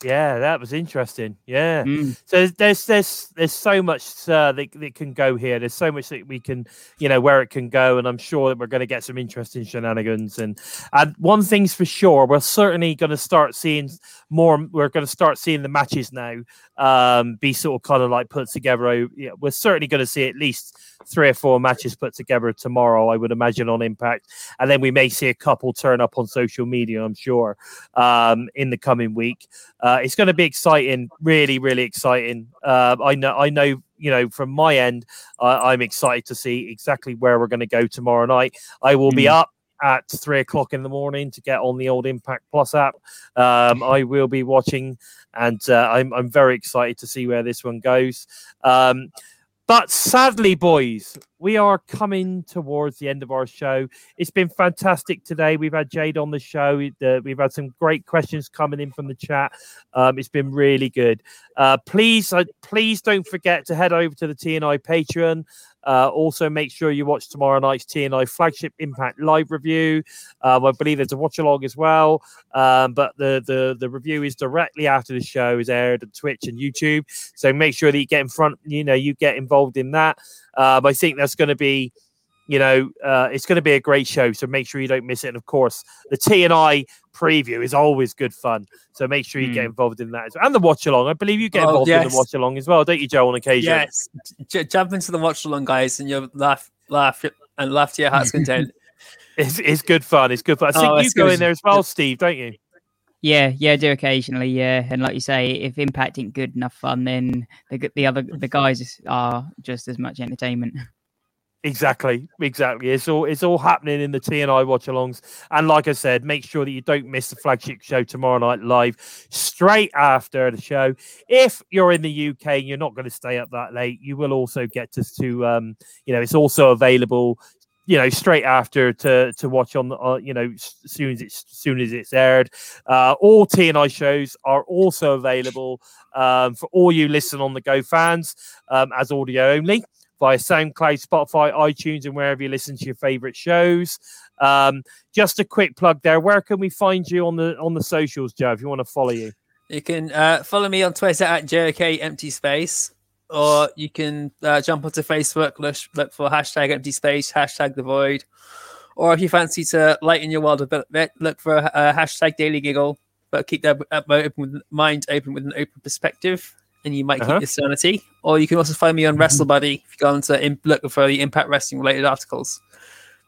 Yeah, that was interesting. Yeah. Mm. So there's there's there's, so much uh, that, that can go here. There's so much that we can, you know, where it can go, and I'm sure that we're going to get some interesting shenanigans. And and one thing's for sure, we're certainly going to start seeing more. We're going to start seeing the matches now um, be sort of kind of like put together. o- Yeah, we're certainly going to see at least three or four matches put together tomorrow. I would imagine on Impact, and then we may see a couple turn up on social media. I'm sure um, in the coming week. Uh, it's going to be exciting, really, really exciting. Uh, I know, I know, you know, from my end, uh, I'm excited to see exactly where we're going to go tomorrow night. I will be up at three o'clock in the morning to get on the old Impact Plus app. Um, I will be watching, and uh, I'm I'm very excited to see where this one goes. Um, but sadly, boys, we are coming towards the end of our show. It's been fantastic today. We've had Jade on the show. Uh, we've had some great questions coming in from the chat. Um, it's been really good. Uh, please, uh, please don't forget to head over to the TNI Patreon. Uh, also, make sure you watch tomorrow night's TNI flagship Impact live review. Um, I believe there's a watch along as well, um, but the, the the review is directly after the show is aired on Twitch and YouTube. So make sure that you get in front. You know, you get involved in that. Um, I think that's going to be you know, uh, it's going to be a great show. So make sure you don't miss it. And of course, the T and I preview is always good fun. So make sure you get involved in that as well. And the watch along. I believe you get Oh, involved in the watch along as well, don't you, Joe, on occasion? yes. J- jump into the watch along, guys, and you'll laugh, laugh, and laugh to your heart's content. It's, it's good fun. It's good fun. I think Oh, you it's go good. in there as well, Steve, don't you? Yeah, yeah, I do occasionally. Yeah, and like you say, if Impact ain't good enough fun, then the the other the guys are just as much entertainment. Exactly, exactly. It's all it's all happening in the T and I watch alongs. And like I said, make sure that you don't miss the flagship show tomorrow night live straight after the show. If you're in the UK and you're not going to stay up that late, you will also get to, to um, you know, it's also available, you know, straight after to to watch on uh, you know, soon as it's soon as it's aired. Uh, all T and I shows are also available um, for all you listen on the Go fans um, as audio only via SoundCloud, Spotify, iTunes, and wherever you listen to your favorite shows. Um, just a quick plug there. Where can we find you on the on the socials, Joe? If you want to follow you, You can uh, follow me on Twitter at JOK Empty Space, or you can uh, jump onto Facebook, look, look for hashtag Empty Space, hashtag The Void, or if you fancy to lighten your world a bit, look for uh, hashtag Daily Giggle, but keep that open mind open with an open perspective, and you might Uh-huh. keep your sanity. Or you can also find me on WrestleBuddy if you go onto im- look for the Impact Wrestling related articles.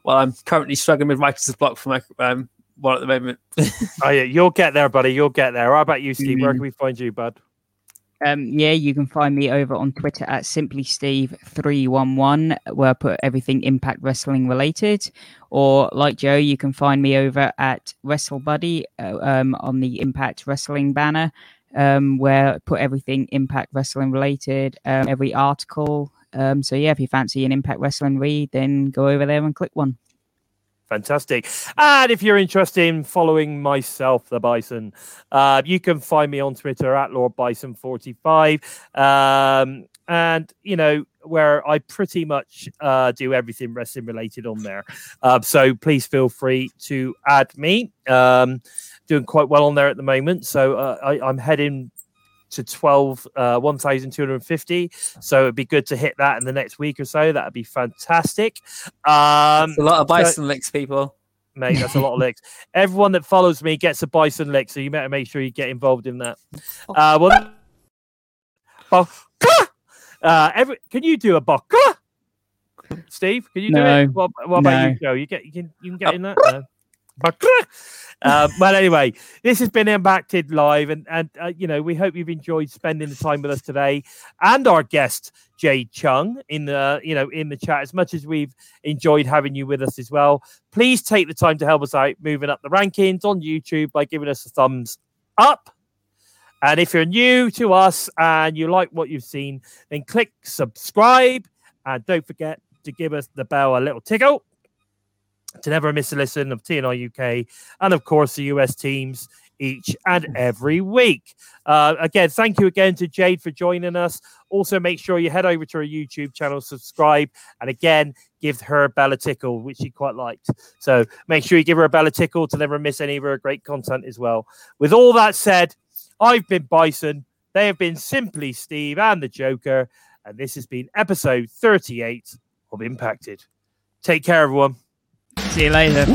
Well, I'm currently struggling with Microsoft Block for my um, one at the moment. oh yeah, you'll get there, buddy. You'll get there. How about you, Steve? Where can we find you, bud? Um, yeah, you can find me over on Twitter at simply Steve three one one, where I put everything Impact Wrestling related. Or like Joe, you can find me over at WrestleBuddy uh, um, on the Impact Wrestling banner, um, where I put everything Impact Wrestling related, um, every article. Um, so yeah, if you fancy an Impact Wrestling read, then go over there and click one. Fantastic. And if you're interested in following myself, the Bison, uh, you can find me on Twitter at Lord Bison45. Um, and, you know, where I pretty much uh, do everything wrestling related on there. Um, so please feel free to add me. Um, doing quite well on there at the moment. So uh, I, I'm heading to 12 uh 1250 so it'd be good to hit that in the next week or so that'd be fantastic um a lot of so- bison licks, people. mate. That's a lot of licks. Everyone that follows me gets a bison lick, so you better make sure you get involved in that. Uh, well, Baka! uh, every, can you do a baka? Steve, can you do it? What, what about No. you, Joe? You get you can you can get in that. Baka! Um, well, anyway, this has been impacted live, and and uh, you know we hope you've enjoyed spending the time with us today, and our guest Jade Chung in the you know in the chat as much as we've enjoyed having you with us as well please take the time to help us out moving up the rankings on YouTube by giving us a thumbs up. And if you're new to us and you like what you've seen, then click subscribe. And don't forget to give us the bell a little tickle to never miss a listen of TNI UK and of course the US teams each and every week. Uh, again, thank you again to Jade for joining us. Also, make sure you head over to her YouTube channel, subscribe, and again, give her a bell a tickle, which she quite liked. So make sure you give her a bell a tickle to never miss any of her great content as well. With all that said, I've been Bison. They have been Simply Steve and the Joker. And this has been episode 38 of Impacted. Take care, everyone. See you later.